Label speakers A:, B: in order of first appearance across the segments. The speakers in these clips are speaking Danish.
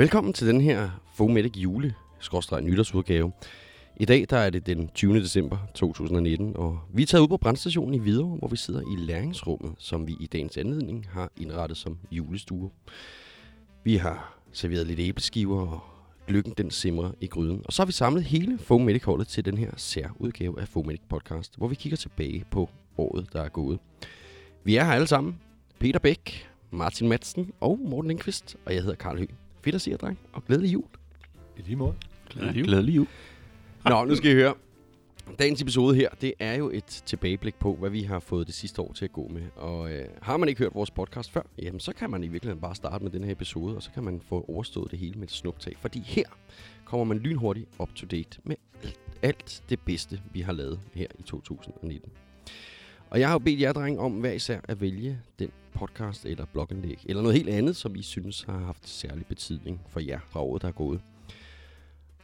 A: Velkommen til den her Fomedic jule nytårsudgave. I dag der er det den 20. december 2019, og vi er taget ud på brandstationen i Hvidovre, hvor vi sidder i læringsrummet, som vi i dagens anledning har indrettet som julestue. Vi har serveret lidt æbleskiver, og lykken den simrer i gryden. Og så har vi samlet hele Fomedic holdet til den her særudgave af Fomedic podcast, hvor vi kigger tilbage på året, der er gået. Vi er her alle sammen. Peter Bæk, Martin Madsen og Morten Lindqvist, og jeg hedder Karl Høgh. Fedt at se jer, dreng, og glædelig jul.
B: I lige måde.
C: Glædelig jul. Glædelig jul.
A: Nå, nu skal I høre. Dagens episode her, det er jo et tilbageblik på, hvad vi har fået det sidste år til at gå med. Og øh, har man ikke hørt vores podcast før, jamen så kan man i virkeligheden bare starte med den her episode, og så kan man få overstået det hele med et snuptag. Fordi her kommer man lynhurtigt up to date med alt, alt det bedste, vi har lavet her i 2019. Og jeg har jo bedt jer, drenge, om hver især at vælge den podcast eller blogindlæg, eller noget helt andet, som I synes har haft særlig betydning for jer fra året, der er gået.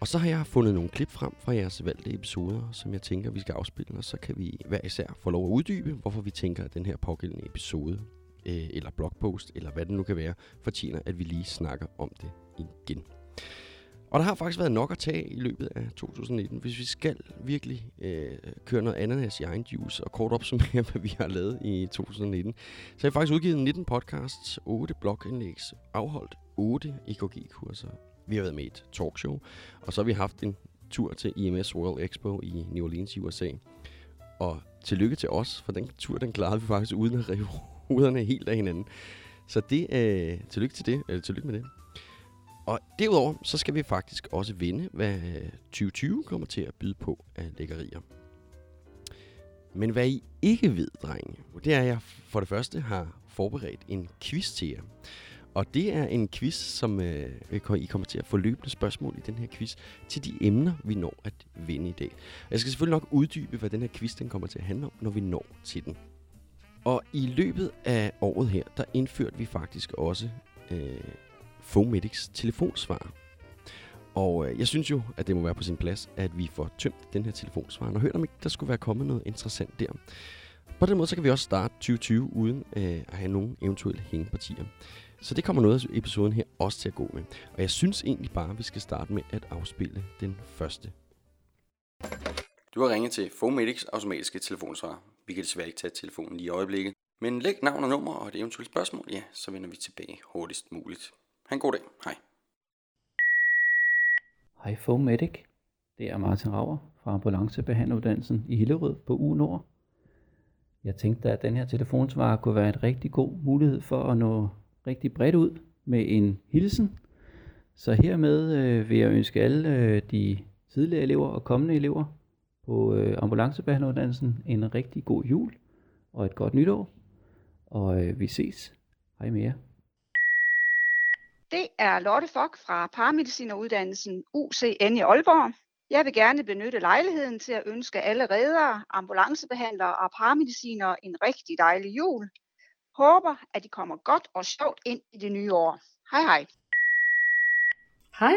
A: Og så har jeg fundet nogle klip frem fra jeres valgte episoder, som jeg tænker, vi skal afspille, og så kan vi hver især få lov at uddybe, hvorfor vi tænker, at den her pågældende episode, øh, eller blogpost, eller hvad det nu kan være, fortjener, at vi lige snakker om det igen. Og der har faktisk været nok at tage i løbet af 2019. Hvis vi skal virkelig øh, køre noget ananas i egen juice og kort opsummere, hvad vi har lavet i 2019, så har jeg faktisk udgivet 19 podcasts, 8 blogindlægs, afholdt 8 EKG-kurser. Vi har været med i et talkshow, og så har vi haft en tur til IMS World Expo i New Orleans i USA. Og tillykke til os, for den tur den klarede vi faktisk uden at rive hovederne helt af hinanden. Så det, øh, tillykke til det, øh, tillykke med det. Og derudover, så skal vi faktisk også vinde, hvad øh, 2020 kommer til at byde på af lækkerier. Men hvad I ikke ved, drenge, det er, at jeg for det første har forberedt en quiz til jer. Og det er en quiz, som øh, I kommer til at få løbende spørgsmål i den her quiz til de emner, vi når at vinde i dag. Jeg skal selvfølgelig nok uddybe, hvad den her quiz den kommer til at handle om, når vi når til den. Og i løbet af året her, der indførte vi faktisk også øh, Fomedics telefonsvar. Og øh, jeg synes jo, at det må være på sin plads, at vi får tømt den her telefonsvar. Og hørt om ikke, der skulle være kommet noget interessant der. På den måde, så kan vi også starte 2020 uden øh, at have nogen eventuelle hængepartier. Så det kommer noget af episoden her også til at gå med. Og jeg synes egentlig bare, at vi skal starte med at afspille den første. Du har ringet til Fomedics automatiske telefonsvar. Vi kan desværre ikke tage telefonen lige i øjeblikket. Men læg navn og nummer og et eventuelt spørgsmål, ja, så vender vi tilbage hurtigst muligt. Ha' en god dag. Hej.
D: Hej Fomedic. Det er Martin Rauer fra ambulancebehandleruddannelsen i Hillerød på U Nord. Jeg tænkte, at den her telefonsvar kunne være en rigtig god mulighed for at nå rigtig bredt ud med en hilsen. Så hermed øh, vil jeg ønske alle øh, de tidligere elever og kommende elever på øh, ambulancebehandleruddannelsen en rigtig god jul og et godt nytår. Og øh, vi ses. Hej med jer.
E: Det er Lotte Fock fra paramedicineruddannelsen UCN i Aalborg. Jeg vil gerne benytte lejligheden til at ønske alle reddere, ambulancebehandlere og paramedicinere en rigtig dejlig jul. Håber, at de kommer godt og sjovt ind i det nye år. Hej hej.
F: Hej,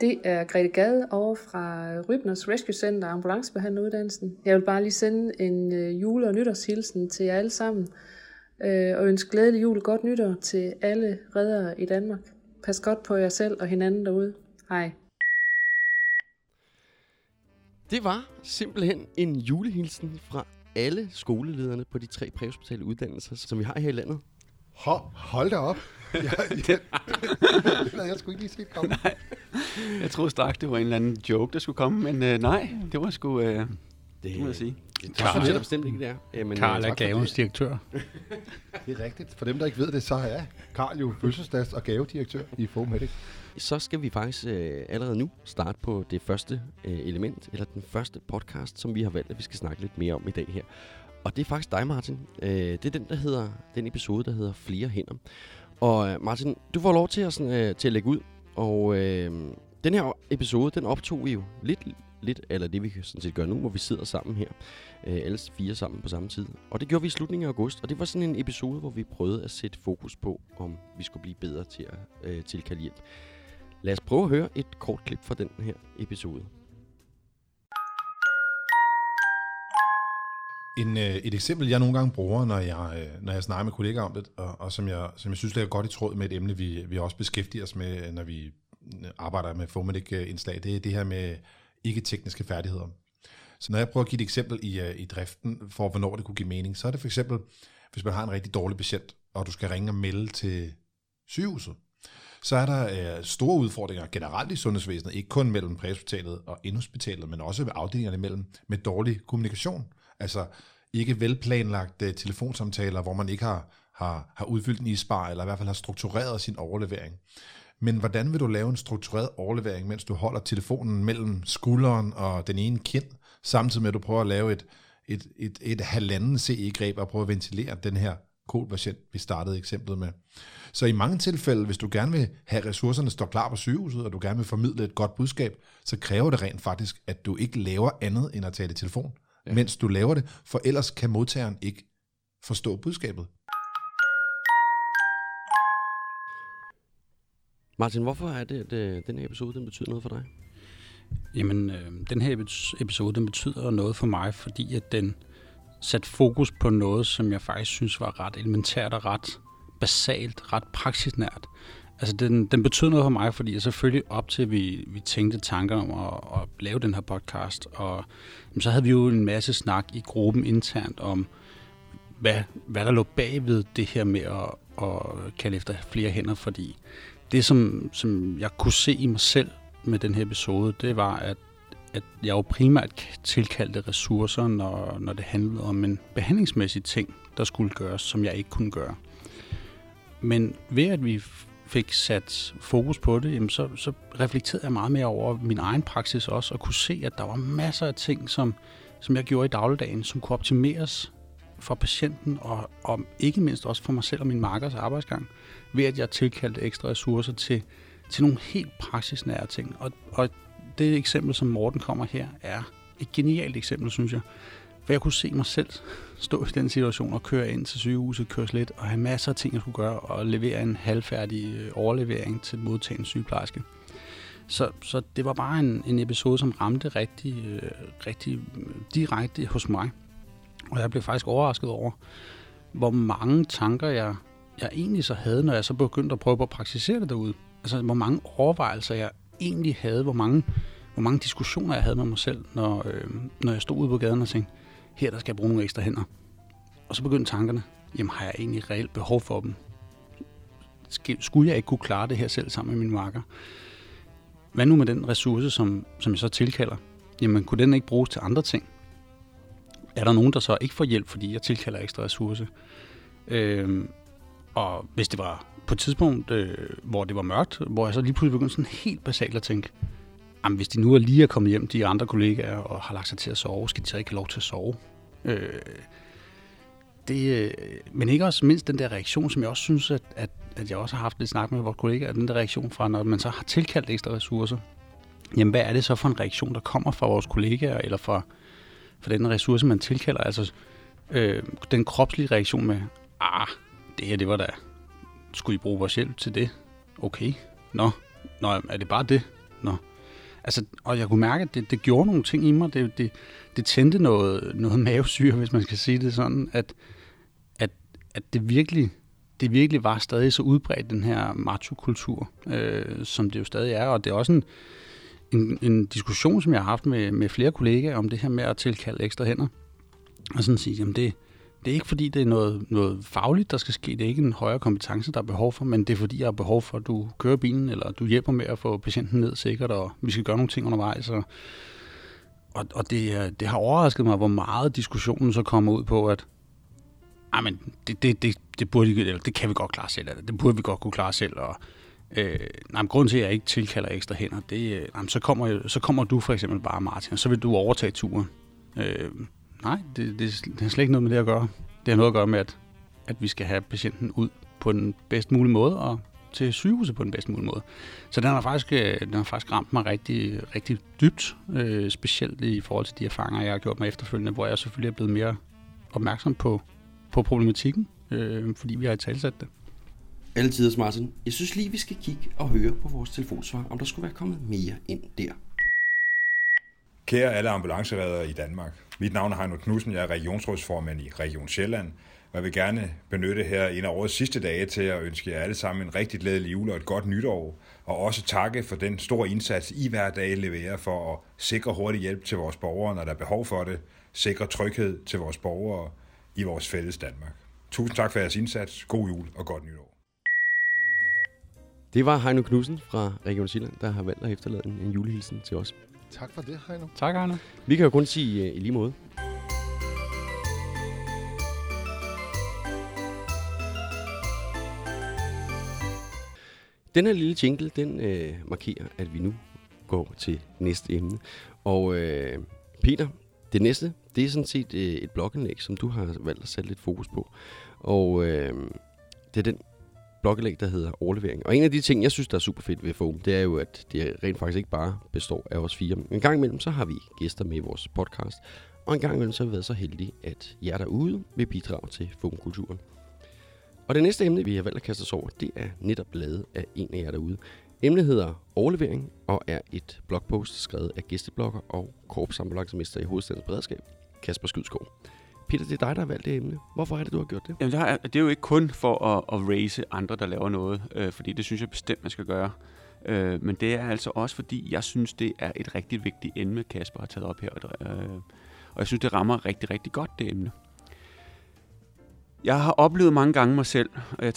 F: det er Grete Gade over fra Rybners Rescue Center, ambulancebehandleruddannelsen. Jeg vil bare lige sende en øh, jule- og nytårshilsen til jer alle sammen øh, og ønske glædelig jul og godt nytår til alle reddere i Danmark. Pas godt på jer selv og hinanden derude. Hej.
A: Det var simpelthen en julehilsen fra alle skolelederne på de tre præhospitale uddannelser, som vi har her i landet.
B: Ho, hold da op. Jeg, jeg, det havde jeg sgu ikke lige set komme.
C: Nej. Jeg troede straks, det var en eller anden joke, der skulle komme, men øh, nej, det var sgu, øh, det må jeg sige.
A: Det er bestemt ikke, det er.
G: Jamen, Karl er gavens direktør.
B: det er rigtigt. For dem, der ikke ved det, så er Karl jo fødselsdags- og gavedirektør i Fomedic.
A: Så skal vi faktisk øh, allerede nu starte på det første øh, element, eller den første podcast, som vi har valgt, at vi skal snakke lidt mere om i dag her. Og det er faktisk dig, Martin. Øh, det er den, der hedder, den episode, der hedder Flere Hænder. Og øh, Martin, du får lov til at, sådan, øh, til at lægge ud. Og øh, den her episode, den optog vi jo lidt lidt, eller det vi sådan set gøre nu, hvor vi sidder sammen her, øh, alle fire sammen på samme tid. Og det gjorde vi i slutningen af august, og det var sådan en episode, hvor vi prøvede at sætte fokus på, om vi skulle blive bedre til at øh, tilkalde hjælp. Lad os prøve at høre et kort klip fra den her episode.
H: En, øh, et eksempel, jeg nogle gange bruger, når jeg, øh, når jeg snakker med kollegaer om det, og, og som, jeg, som jeg synes er godt i tråd med et emne, vi, vi også beskæftiger os med, når vi
B: arbejder med Fomedic-indslag, det er det her med ikke-tekniske færdigheder. Så når jeg prøver at give et eksempel i, øh, i driften for, hvornår det kunne give mening, så er det for eksempel, hvis man har en rigtig dårlig patient, og du skal ringe og melde til sygehuset, så er der øh, store udfordringer generelt i sundhedsvæsenet, ikke kun mellem præhospitalet og indhospitalet, men også ved afdelingerne imellem, med dårlig kommunikation. Altså ikke velplanlagte øh, telefonsamtaler, hvor man ikke har, har, har udfyldt en isbar, eller i hvert fald har struktureret sin overlevering. Men hvordan vil du lave en struktureret overlevering, mens du holder telefonen mellem skulderen og den ene kind, samtidig med at du prøver at lave et, et, et, et halvanden CE-greb og prøve at ventilere den her kolpatient, vi startede eksemplet med. Så i mange tilfælde, hvis du gerne vil have ressourcerne stå klar på sygehuset, og du gerne vil formidle et godt budskab, så kræver det rent faktisk, at du ikke laver andet end at tale i telefon, ja. mens du laver det, for ellers kan modtageren ikke forstå budskabet.
A: Martin, hvorfor er det, at øh, den her episode den betyder noget for dig?
G: Jamen, øh, den her episode den betyder noget for mig, fordi at den satte fokus på noget, som jeg faktisk synes var ret elementært og ret basalt, ret praksisnært. Altså, den, den betød noget for mig, fordi jeg selvfølgelig op til, at vi, vi tænkte tanker om at, at lave den her podcast, og jamen, så havde vi jo en masse snak i gruppen internt om, hvad, hvad der lå bagved det her med at, at kalde efter flere hænder, fordi det, som, som jeg kunne se i mig selv med den her episode, det var, at, at jeg jo primært tilkaldte ressourcer, når, når det handlede om en behandlingsmæssig ting, der skulle gøres, som jeg ikke kunne gøre. Men ved at vi fik sat fokus på det, jamen så, så reflekterede jeg meget mere over min egen praksis også, og kunne se, at der var masser af ting, som, som jeg gjorde i dagligdagen, som kunne optimeres for patienten, og, og ikke mindst også for mig selv og min markers arbejdsgang, ved at jeg tilkaldte ekstra ressourcer til, til nogle helt praksisnære ting. Og, og det eksempel, som Morten kommer her, er et genialt eksempel, synes jeg. For jeg kunne se mig selv stå i den situation og køre ind til sygehuset, køre lidt og have masser af ting, jeg skulle gøre, og levere en halvfærdig øh, overlevering til modtagende sygeplejerske. Så, så det var bare en, en episode, som ramte rigtig, øh, rigtig øh, direkte hos mig. Og jeg blev faktisk overrasket over, hvor mange tanker jeg, jeg egentlig så havde, når jeg så begyndte at prøve på at praktisere det derude. Altså, hvor mange overvejelser jeg egentlig havde, hvor mange, hvor mange diskussioner jeg havde med mig selv, når, øh, når jeg stod ude på gaden og tænkte, her der skal jeg bruge nogle ekstra hænder. Og så begyndte tankerne, jamen har jeg egentlig reelt behov for dem? Skulle jeg ikke kunne klare det her selv sammen med min marker? Hvad nu med den ressource, som, som jeg så tilkalder? Jamen kunne den ikke bruges til andre ting? Er der nogen, der så ikke får hjælp, fordi jeg tilkalder ekstra ressource? Øh, og hvis det var på et tidspunkt, øh, hvor det var mørkt, hvor jeg så lige pludselig begyndte sådan helt basalt at tænke, jamen, hvis de nu er lige er kommet hjem, de andre kollegaer, og har lagt sig til at sove, skal de så ikke have lov til at sove? Øh, det, øh, men ikke også mindst den der reaktion, som jeg også synes, at, at, at jeg også har haft lidt snak med vores kollegaer, den der reaktion fra, når man så har tilkaldt ekstra ressourcer, jamen hvad er det så for en reaktion, der kommer fra vores kollegaer, eller fra, fra den ressource, man tilkalder? Altså øh, den kropslige reaktion med, ah, det her, det var da, skulle I bruge vores hjælp til det? Okay, nå, nå er det bare det? Nå. Altså, og jeg kunne mærke, at det, det gjorde nogle ting i mig. Det, det, det tændte noget, noget mavesyre, hvis man skal sige det sådan, at, at, at det virkelig det virkelig var stadig så udbredt, den her macho-kultur, øh, som det jo stadig er. Og det er også en, en, en diskussion, som jeg har haft med, med flere kollegaer om det her med at tilkalde ekstra hænder. Og sådan sige, jamen det, det er ikke fordi, det er noget, noget fagligt, der skal ske. Det er ikke en højere kompetence, der er behov for, men det er fordi, jeg har behov for, at du kører bilen, eller du hjælper med at få patienten ned sikkert, og vi skal gøre nogle ting undervejs. Og, og, og det, det har overrasket mig, hvor meget diskussionen så kommer ud på, at ah, men det, det, det, det, burde, eller det kan vi godt klare selv, eller det burde vi godt kunne klare selv, og Øh, nej, men grunden til, at jeg ikke tilkalder ekstra hænder, det øh, er, så, kommer, så kommer du for eksempel bare, Martin, og så vil du overtage turen. Øh, Nej, det, det, det har slet ikke noget med det at gøre. Det har noget at gøre med, at, at vi skal have patienten ud på den bedst mulige måde, og til sygehuset på den bedst mulige måde. Så den har faktisk, øh, den har faktisk ramt mig rigtig, rigtig dybt, øh, specielt i forhold til de erfaringer, jeg har gjort mig efterfølgende, hvor jeg selvfølgelig er blevet mere opmærksom på, på problematikken, øh, fordi vi har i talsat det.
A: Altid, Martin. Jeg synes lige, vi skal kigge og høre på vores telefonsvar, om der skulle være kommet mere ind der.
I: Kære alle ambulanceredere i Danmark. Mit navn er Heino Knudsen, jeg er regionsrådsformand i Region Sjælland, og jeg vil gerne benytte her en af årets sidste dage til at ønske jer alle sammen en rigtig glædelig jul og et godt nytår, og også takke for den store indsats, I hver dag leverer for at sikre hurtig hjælp til vores borgere, når der er behov for det, sikre tryghed til vores borgere i vores fælles Danmark. Tusind tak for jeres indsats, god jul og godt nytår.
A: Det var Heino Knudsen fra Region Sjælland, der har valgt at efterlade en, en julehilsen til os.
B: Tak for det, Heino.
C: Tak, Arne.
A: Vi kan jo kun sige uh, i lige måde. Den her lille jingle, den øh, markerer, at vi nu går til næste emne. Og øh, Peter, det næste, det er sådan set øh, et blogindlæg, som du har valgt at sætte lidt fokus på. Og øh, det er den blogindlæg, der hedder overlevering. Og en af de ting, jeg synes, der er super fedt ved FOAM, det er jo, at det rent faktisk ikke bare består af os fire. En gang imellem, så har vi gæster med i vores podcast. Og en gang imellem, så har vi været så heldige, at jer derude vil bidrage til FOAM-kulturen. Og det næste emne, vi har valgt at kaste os over, det er netop lavet af en af jer derude. Emnet hedder overlevering og er et blogpost skrevet af gæsteblogger og korpsambulancemester i hovedstadens beredskab, Kasper Skydskov. Peter, det er dig, der har valgt det emne. Hvorfor er det, du har gjort det?
C: Jamen, det, har, det er jo ikke kun for at, at raise andre, der laver noget, øh, fordi det synes jeg bestemt, man skal gøre. Øh, men det er altså også, fordi jeg synes, det er et rigtig vigtigt emne, Kasper har taget op her. Øh, og jeg synes, det rammer rigtig, rigtig godt, det emne. Jeg har oplevet mange gange mig selv, og jeg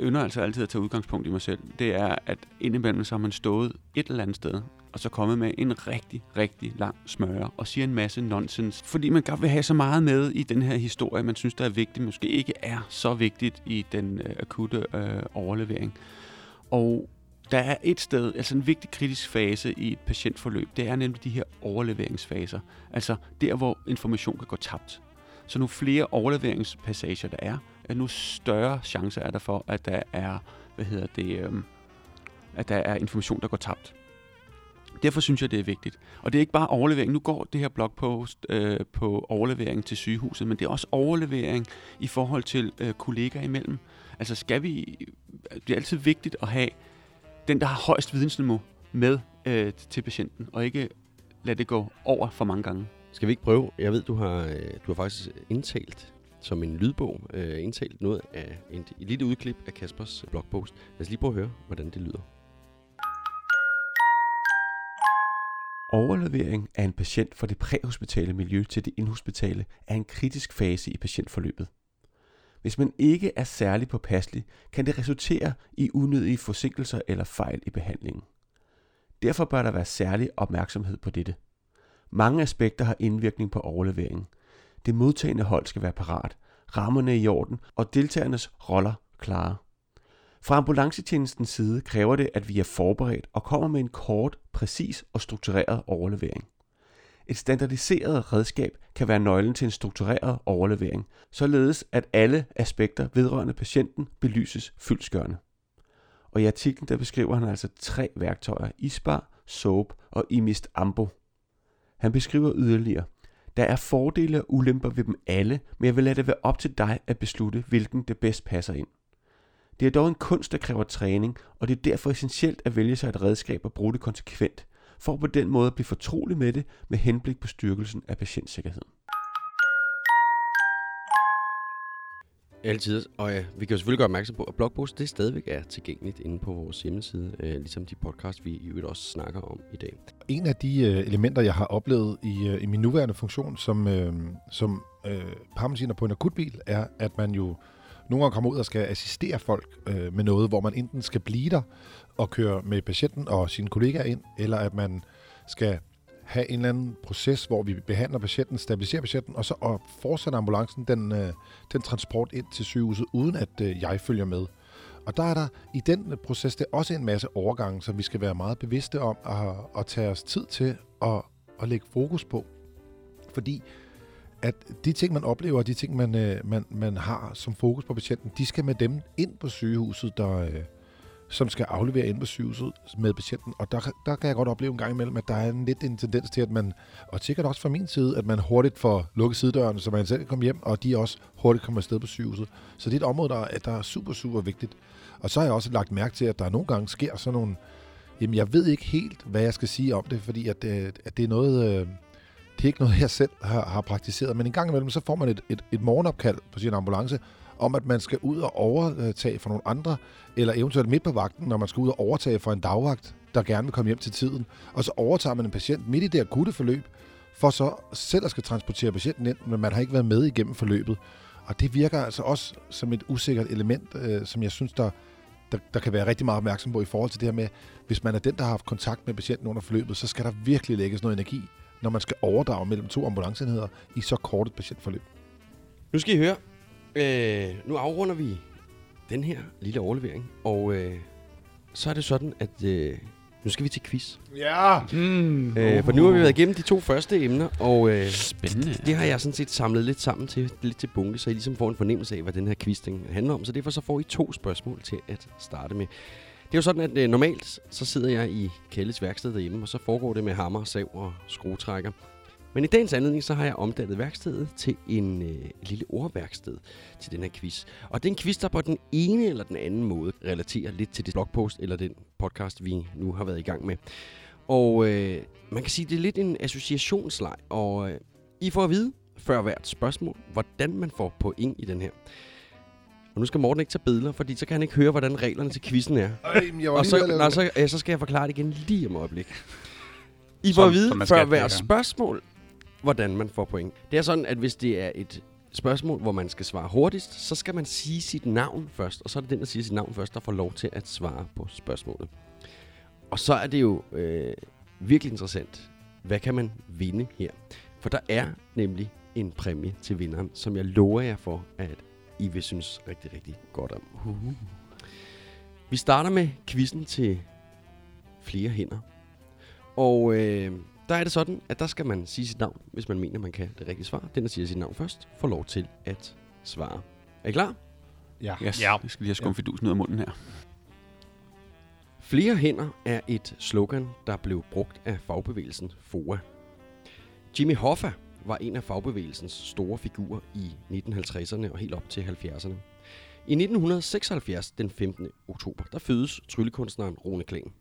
C: ynder altså altid at tage udgangspunkt i mig selv, det er, at indimellem så har man stået et eller andet sted, og så kommet med en rigtig, rigtig lang smøre og siger en masse nonsens, fordi man godt vil have så meget med i den her historie, man synes, der er vigtigt, måske ikke er så vigtigt i den øh, akutte øh, overlevering. Og der er et sted, altså en vigtig kritisk fase i et patientforløb, det er nemlig de her overleveringsfaser. Altså der, hvor information kan gå tabt. Så nu flere overleveringspassager der er, at nu større chance er der for, at der er, hvad hedder det, øh, at der er information, der går tabt. Derfor synes jeg, det er vigtigt. Og det er ikke bare overlevering. Nu går det her blogpost øh, på overlevering til sygehuset, men det er også overlevering i forhold til øh, kollegaer imellem. Altså skal vi... Det er altid vigtigt at have den, der har højst vidensniveau med øh, til patienten, og ikke lade det gå over for mange gange.
A: Skal vi ikke prøve? Jeg ved, du har, øh, du har faktisk indtalt som en lydbog, øh, indtalt noget af en, et lille udklip af Kaspers blogpost. Lad os lige prøve at høre, hvordan det lyder.
J: Overlevering af en patient fra det præhospitale miljø til det inhospitale er en kritisk fase i patientforløbet. Hvis man ikke er særlig påpasselig, kan det resultere i unødige forsinkelser eller fejl i behandlingen. Derfor bør der være særlig opmærksomhed på dette. Mange aspekter har indvirkning på overleveringen. Det modtagende hold skal være parat, rammerne i orden og deltagernes roller klare. Fra ambulancetjenestens side kræver det, at vi er forberedt og kommer med en kort, præcis og struktureret overlevering. Et standardiseret redskab kan være nøglen til en struktureret overlevering, således at alle aspekter vedrørende patienten belyses fyldskørende. Og i artiklen der beskriver han altså tre værktøjer, ISPAR, SOAP og IMIST AMBO. Han beskriver yderligere, der er fordele og ulemper ved dem alle, men jeg vil lade det være op til dig at beslutte, hvilken det bedst passer ind. Det er dog en kunst, der kræver træning, og det er derfor essentielt at vælge sig et redskab og bruge det konsekvent, for på den måde at blive fortrolig med det med henblik på styrkelsen af patientsikkerheden.
A: Altid. Og ja, vi kan jo selvfølgelig gøre opmærksom på, at blogpost det stadigvæk er tilgængeligt inde på vores hjemmeside, øh, ligesom de podcast, vi i øvrigt også snakker om i dag.
B: En af de øh, elementer, jeg har oplevet i, øh, i min nuværende funktion som, øh, som øh, paramediciner på en akutbil, er, at man jo nogle gange kommer ud og skal assistere folk øh, med noget, hvor man enten skal blive der og køre med patienten og sine kollegaer ind, eller at man skal have en eller anden proces, hvor vi behandler patienten, stabiliserer patienten, og så og fortsætter ambulancen den, øh, den transport ind til sygehuset, uden at øh, jeg følger med. Og der er der i den proces, det er også en masse overgange, som vi skal være meget bevidste om at, at tage os tid til at, at lægge fokus på. Fordi at de ting, man oplever, de ting, man, øh, man, man har som fokus på patienten, de skal med dem ind på sygehuset, der, øh, som skal aflevere ind på sygehuset med patienten. Og der, der kan jeg godt opleve en gang imellem, at der er en lidt en tendens til, at man, og sikkert også fra min side, at man hurtigt får lukket sidedøren, så man selv kan komme hjem, og de også hurtigt kommer afsted på sygehuset. Så det er et område, der, der er super, super vigtigt. Og så har jeg også lagt mærke til, at der nogle gange sker sådan nogle... Jamen, jeg ved ikke helt, hvad jeg skal sige om det, fordi at, øh, at det er noget... Øh, det er ikke noget, jeg selv har, har praktiseret, men en gang imellem, så får man et, et, et morgenopkald på sin ambulance, om at man skal ud og overtage for nogle andre, eller eventuelt midt på vagten, når man skal ud og overtage for en dagvagt, der gerne vil komme hjem til tiden. Og så overtager man en patient midt i det akutte forløb, for så selv at skal transportere patienten ind, men man har ikke været med igennem forløbet. Og det virker altså også som et usikkert element, øh, som jeg synes, der, der, der kan være rigtig meget opmærksom på i forhold til det her med, hvis man er den, der har haft kontakt med patienten under forløbet, så skal der virkelig lægges noget energi, når man skal overdrage mellem to ambulanceenheder i så kort et patientforløb.
A: Nu skal I høre. Øh, nu afrunder vi den her lille overlevering, og øh, så er det sådan, at øh, nu skal vi til quiz.
B: Ja!
A: Mm. Øh, for nu har vi været igennem de to første emner, og øh,
C: Spændende.
A: det har jeg sådan set samlet lidt sammen til, lidt til bunke, så I ligesom får en fornemmelse af, hvad den her quiz den handler om. Så derfor så får I to spørgsmål til at starte med. Det er jo sådan, at øh, normalt så sidder jeg i Kælles værksted derhjemme, og så foregår det med hammer, sav og skruetrækker. Men i dagens anledning, så har jeg omdannet værkstedet til en øh, lille ordværksted til den her quiz. Og det er en quiz, der på den ene eller den anden måde relaterer lidt til det blogpost eller den podcast, vi nu har været i gang med. Og øh, man kan sige, det er lidt en associationsleg, og øh, I får at vide, før hvert spørgsmål, hvordan man får point i den her. Og nu skal Morten ikke tage billeder, fordi så kan han ikke høre, hvordan reglerne til quizzen er.
B: Men jeg var
A: Og så, nå, så, ja, så skal jeg forklare det igen lige om et øjeblik. I får at vide før
G: hver
A: spørgsmål, hvordan man får point. Det er sådan, at hvis det er et spørgsmål, hvor man skal svare hurtigst, så skal man sige sit navn først. Og så er det den, der siger sit navn først, der får lov til at svare på spørgsmålet. Og så er det jo øh, virkelig interessant. Hvad kan man vinde her? For der er nemlig en præmie til vinderen, som jeg lover jer for, at I vil synes rigtig, rigtig godt om. Uh. Vi starter med quizzen til flere hænder. Og øh, der er det sådan, at der skal man sige sit navn, hvis man mener, man kan det rigtige svar. Den, der siger sit navn først, får lov til at svare. Er I klar?
B: Ja.
C: Yes.
G: Ja.
C: Jeg skal lige have skumfidusen ud af munden her.
A: Flere hænder er et slogan, der blev brugt af fagbevægelsen FOA. Jimmy Hoffa var en af fagbevægelsens store figurer i 1950'erne og helt op til 70'erne. I 1976, den 15. oktober, der fødes tryllekunstneren Rune Klan.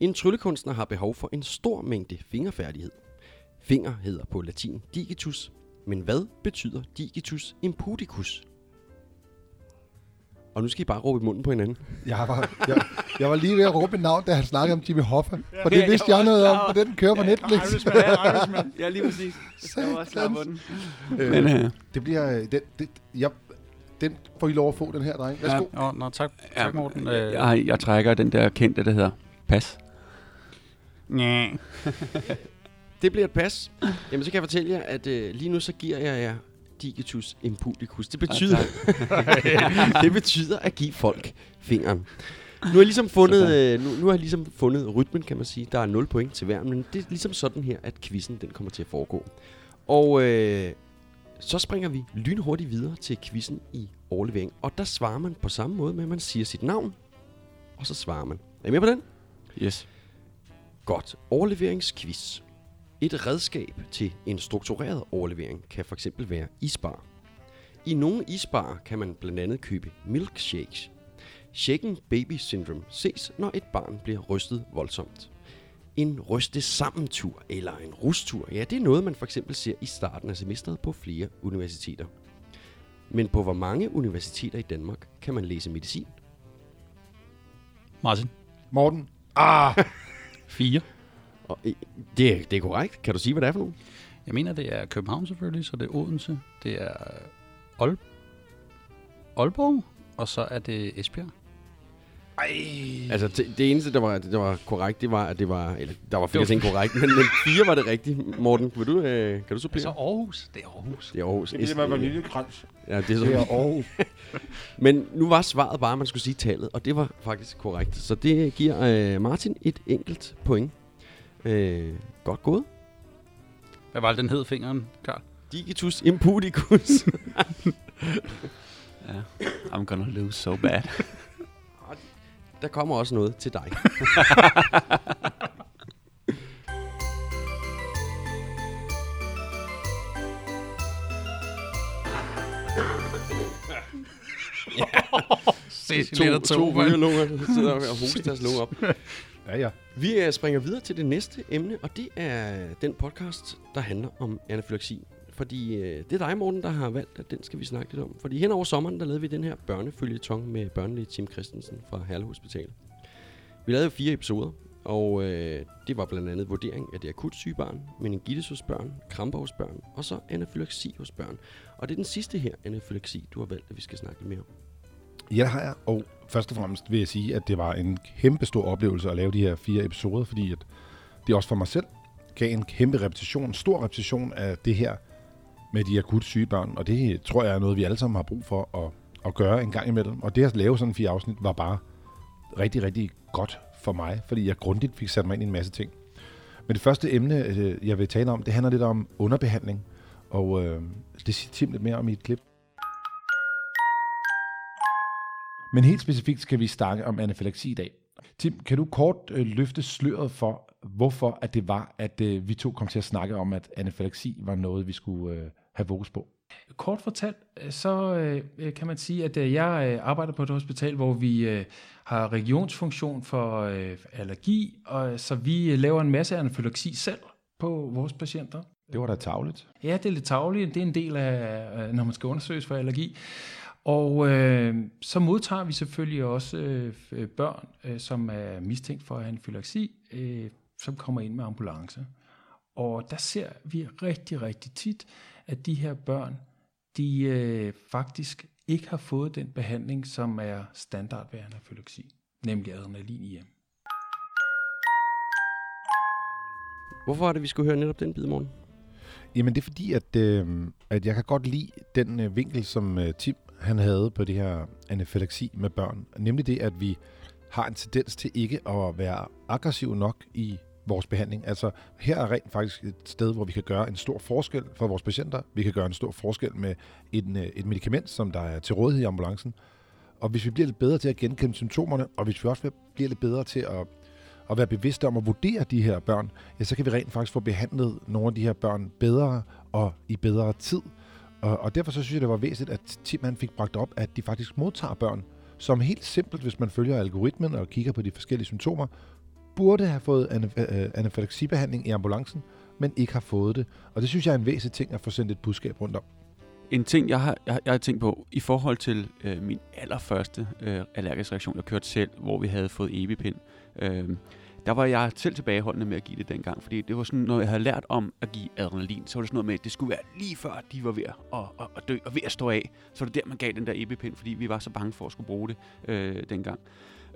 A: En tryllekunstner har behov for en stor mængde fingerfærdighed. Finger hedder på latin digitus, men hvad betyder digitus impudicus? Og nu skal I bare råbe i munden på hinanden.
B: Jeg var, jeg, jeg var lige ved at råbe mit navn, da han snakkede om Jimmy Hoffa. For det vidste jeg noget om, for den kører på Netflix.
C: Ja, lige præcis. Jeg var også klar på den.
B: Øh,
C: Men øh,
B: Det bliver... øh, Den, det, jeg, den får I lov at få, den her, dreng. Værsgo.
G: Ja, nå, tak,
C: ja,
G: tak Morten. Øh,
C: jeg, jeg trækker den der kendte, der hedder pas.
G: Næh.
A: Det bliver et pas. Jamen, så kan jeg fortælle jer, at øh, lige nu så giver jeg jer digitus imputicus. Det betyder, det betyder at give folk fingeren. Nu har jeg ligesom fundet, øh, nu, nu har jeg ligesom fundet rytmen, kan man sige. Der er 0 point til hver, men det er ligesom sådan her, at quizzen den kommer til at foregå. Og øh, så springer vi lynhurtigt videre til quizzen i overlevering. Og der svarer man på samme måde med, at man siger sit navn, og så svarer man. Er I med på den?
C: Yes.
A: Godt. Overleveringsquiz. Et redskab til en struktureret overlevering kan for eksempel være isbar. I nogle isbarer kan man blandt andet købe milkshakes. Shaken baby syndrome ses, når et barn bliver rystet voldsomt. En ryste sammentur eller en rustur, ja, det er noget, man for eksempel ser i starten af semesteret på flere universiteter. Men på hvor mange universiteter i Danmark kan man læse medicin?
G: Martin.
B: Morten. Ah!
G: Fire.
A: Og, øh, det, er, det er korrekt. Kan du sige, hvad det er for nogen?
G: Jeg mener, det er København selvfølgelig, så det er Odense. Det er Ol Aalborg, og så er det Esbjerg.
A: Altså, det, det eneste, der var, der var korrekt, det var, at det var... Eller, der var flere
G: var-
A: ting korrekt, men, men fire var det rigtige. Morten, vil du, øh, kan du supplere?
G: Altså Aarhus. Det er Aarhus.
A: det er Aarhus.
B: Det er med vaniljekrans.
A: Ja, det er så.
B: Det er Aarhus.
A: Men nu var svaret bare, at man skulle sige tallet, og det var faktisk korrekt. Så det giver øh, Martin et enkelt point. Øh, godt gået.
G: Hvad var det, den hed fingeren, Karl?
A: Digitus imputicus.
C: Ja. I'm gonna lose so bad.
A: Der kommer også noget til dig.
G: Ses
A: to, to rygerlunger, der sidder og hoster deres lunger op.
B: Ja, ja.
A: Vi øh, springer videre til det næste emne, og det er den podcast, der handler om anafylaksi. Fordi øh, det er dig, Morten, der har valgt, at den skal vi snakke lidt om. Fordi hen over sommeren, der lavede vi den her børnefølgetong med børnelæge Tim Christensen fra Herlev Hospital. Vi lavede fire episoder, og øh, det var blandt andet vurdering af det akut syge barn, meningitis hos børn, kramper hos børn, og så anafylaksi hos børn. Og det er den sidste her, anafylaksi, du har valgt, at vi skal snakke mere om.
B: Ja, det har jeg. Og først og fremmest vil jeg sige, at det var en kæmpe stor oplevelse at lave de her fire episoder, fordi at det også for mig selv gav en kæmpe repetition, en stor repetition af det her med de akut syge børn. Og det tror jeg er noget, vi alle sammen har brug for at, at gøre en gang imellem. Og det at lave sådan fire afsnit var bare rigtig, rigtig godt for mig, fordi jeg grundigt fik sat mig ind i en masse ting. Men det første emne, øh, jeg vil tale om, det handler lidt om underbehandling. Og øh, det siger Tim lidt mere om i et klip. Men helt specifikt skal vi snakke om anafylaksi i dag. Tim, kan du kort øh, løfte sløret for, hvorfor at det var, at øh, vi to kom til at snakke om, at anafylaksi var noget, vi skulle øh, have fokus på?
K: Kort fortalt, øh, så øh, kan man sige, at øh, jeg øh, arbejder på et hospital, hvor vi øh, har regionsfunktion for øh, allergi, og så vi øh, laver en masse anafylaksi selv på vores patienter.
B: Det var da tavligt.
K: Ja, det er lidt tavligt. Det er en del af, når man skal undersøges for allergi. Og øh, så modtager vi selvfølgelig også øh, børn, øh, som er mistænkt for at have en øh, som kommer ind med ambulance. Og der ser vi rigtig, rigtig tit, at de her børn, de øh, faktisk ikke har fået den behandling, som er standard ved anafylaksi, nemlig adrenalin i hjem.
A: Hvorfor er det, vi skulle høre netop den bid, morgen?
B: Jamen det er fordi, at, øh, at jeg kan godt lide den øh, vinkel, som øh, Tim han havde på det her anafylaksi med børn. Nemlig det, at vi har en tendens til ikke at være aggressiv nok i vores behandling. Altså her er rent faktisk et sted, hvor vi kan gøre en stor forskel for vores patienter. Vi kan gøre en stor forskel med en, øh, et medicament, som der er til rådighed i ambulancen. Og hvis vi bliver lidt bedre til at genkende symptomerne, og hvis vi også bliver lidt bedre til at, at være bevidste om at vurdere de her børn, ja, så kan vi rent faktisk få behandlet nogle af de her børn bedre og i bedre tid. Og, og derfor så synes jeg, det var væsentligt, at Tim han fik bragt op, at de faktisk modtager børn, som helt simpelt, hvis man følger algoritmen og kigger på de forskellige symptomer, burde have fået øh, i ambulancen, men ikke har fået det. Og det synes jeg er en væsentlig ting at få sendt et budskab rundt om.
C: En ting, jeg har, jeg, jeg har tænkt på, i forhold til øh, min allerførste øh, allergisk reaktion, jeg kørte selv, hvor vi havde fået EpiPen, øh, der var jeg selv tilbageholdende med at give det dengang, fordi det var sådan noget, jeg havde lært om at give adrenalin. Så var det sådan noget med, at det skulle være lige før, de var ved at, at, at, at dø og ved at stå af. Så var det der, man gav den der EpiPen, fordi vi var så bange for at skulle bruge det øh, dengang.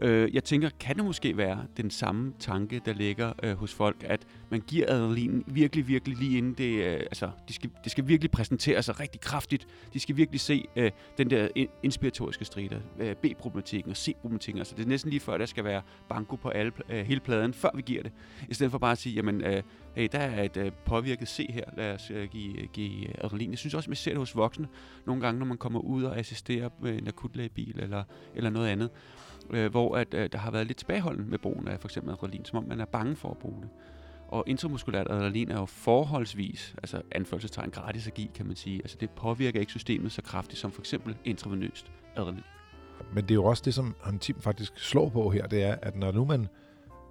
C: Øh, jeg tænker, kan det måske være den samme tanke, der ligger øh, hos folk, at man giver adrenalin virkelig, virkelig lige inden det, øh, altså, de skal, det skal virkelig præsentere sig rigtig kraftigt. De skal virkelig se øh, den der inspiratoriske strider, øh, B-problematikken og C-problematikken. Altså, det er næsten lige før, der skal være banko på alle, øh, hele pladen, før vi giver det. I stedet for bare at sige, jamen, øh, hey, der er et øh, påvirket C her, lad os øh, give, øh, give adrenalin. Jeg synes også, at man ser det hos voksne nogle gange, når man kommer ud og assisterer med en akutlægebil eller, eller noget andet øh, hvor at, øh, der har været lidt tilbageholden med brugen af for eksempel adrenalin, som om man er bange for at bruge det. Og intramuskulært adrenalin er jo forholdsvis, altså anførselstegn gratis at give, kan man sige. Altså det påvirker ikke systemet så kraftigt som for eksempel intravenøst adrenalin.
B: Men det er jo også det, som han Tim faktisk slår på her, det er, at når nu man,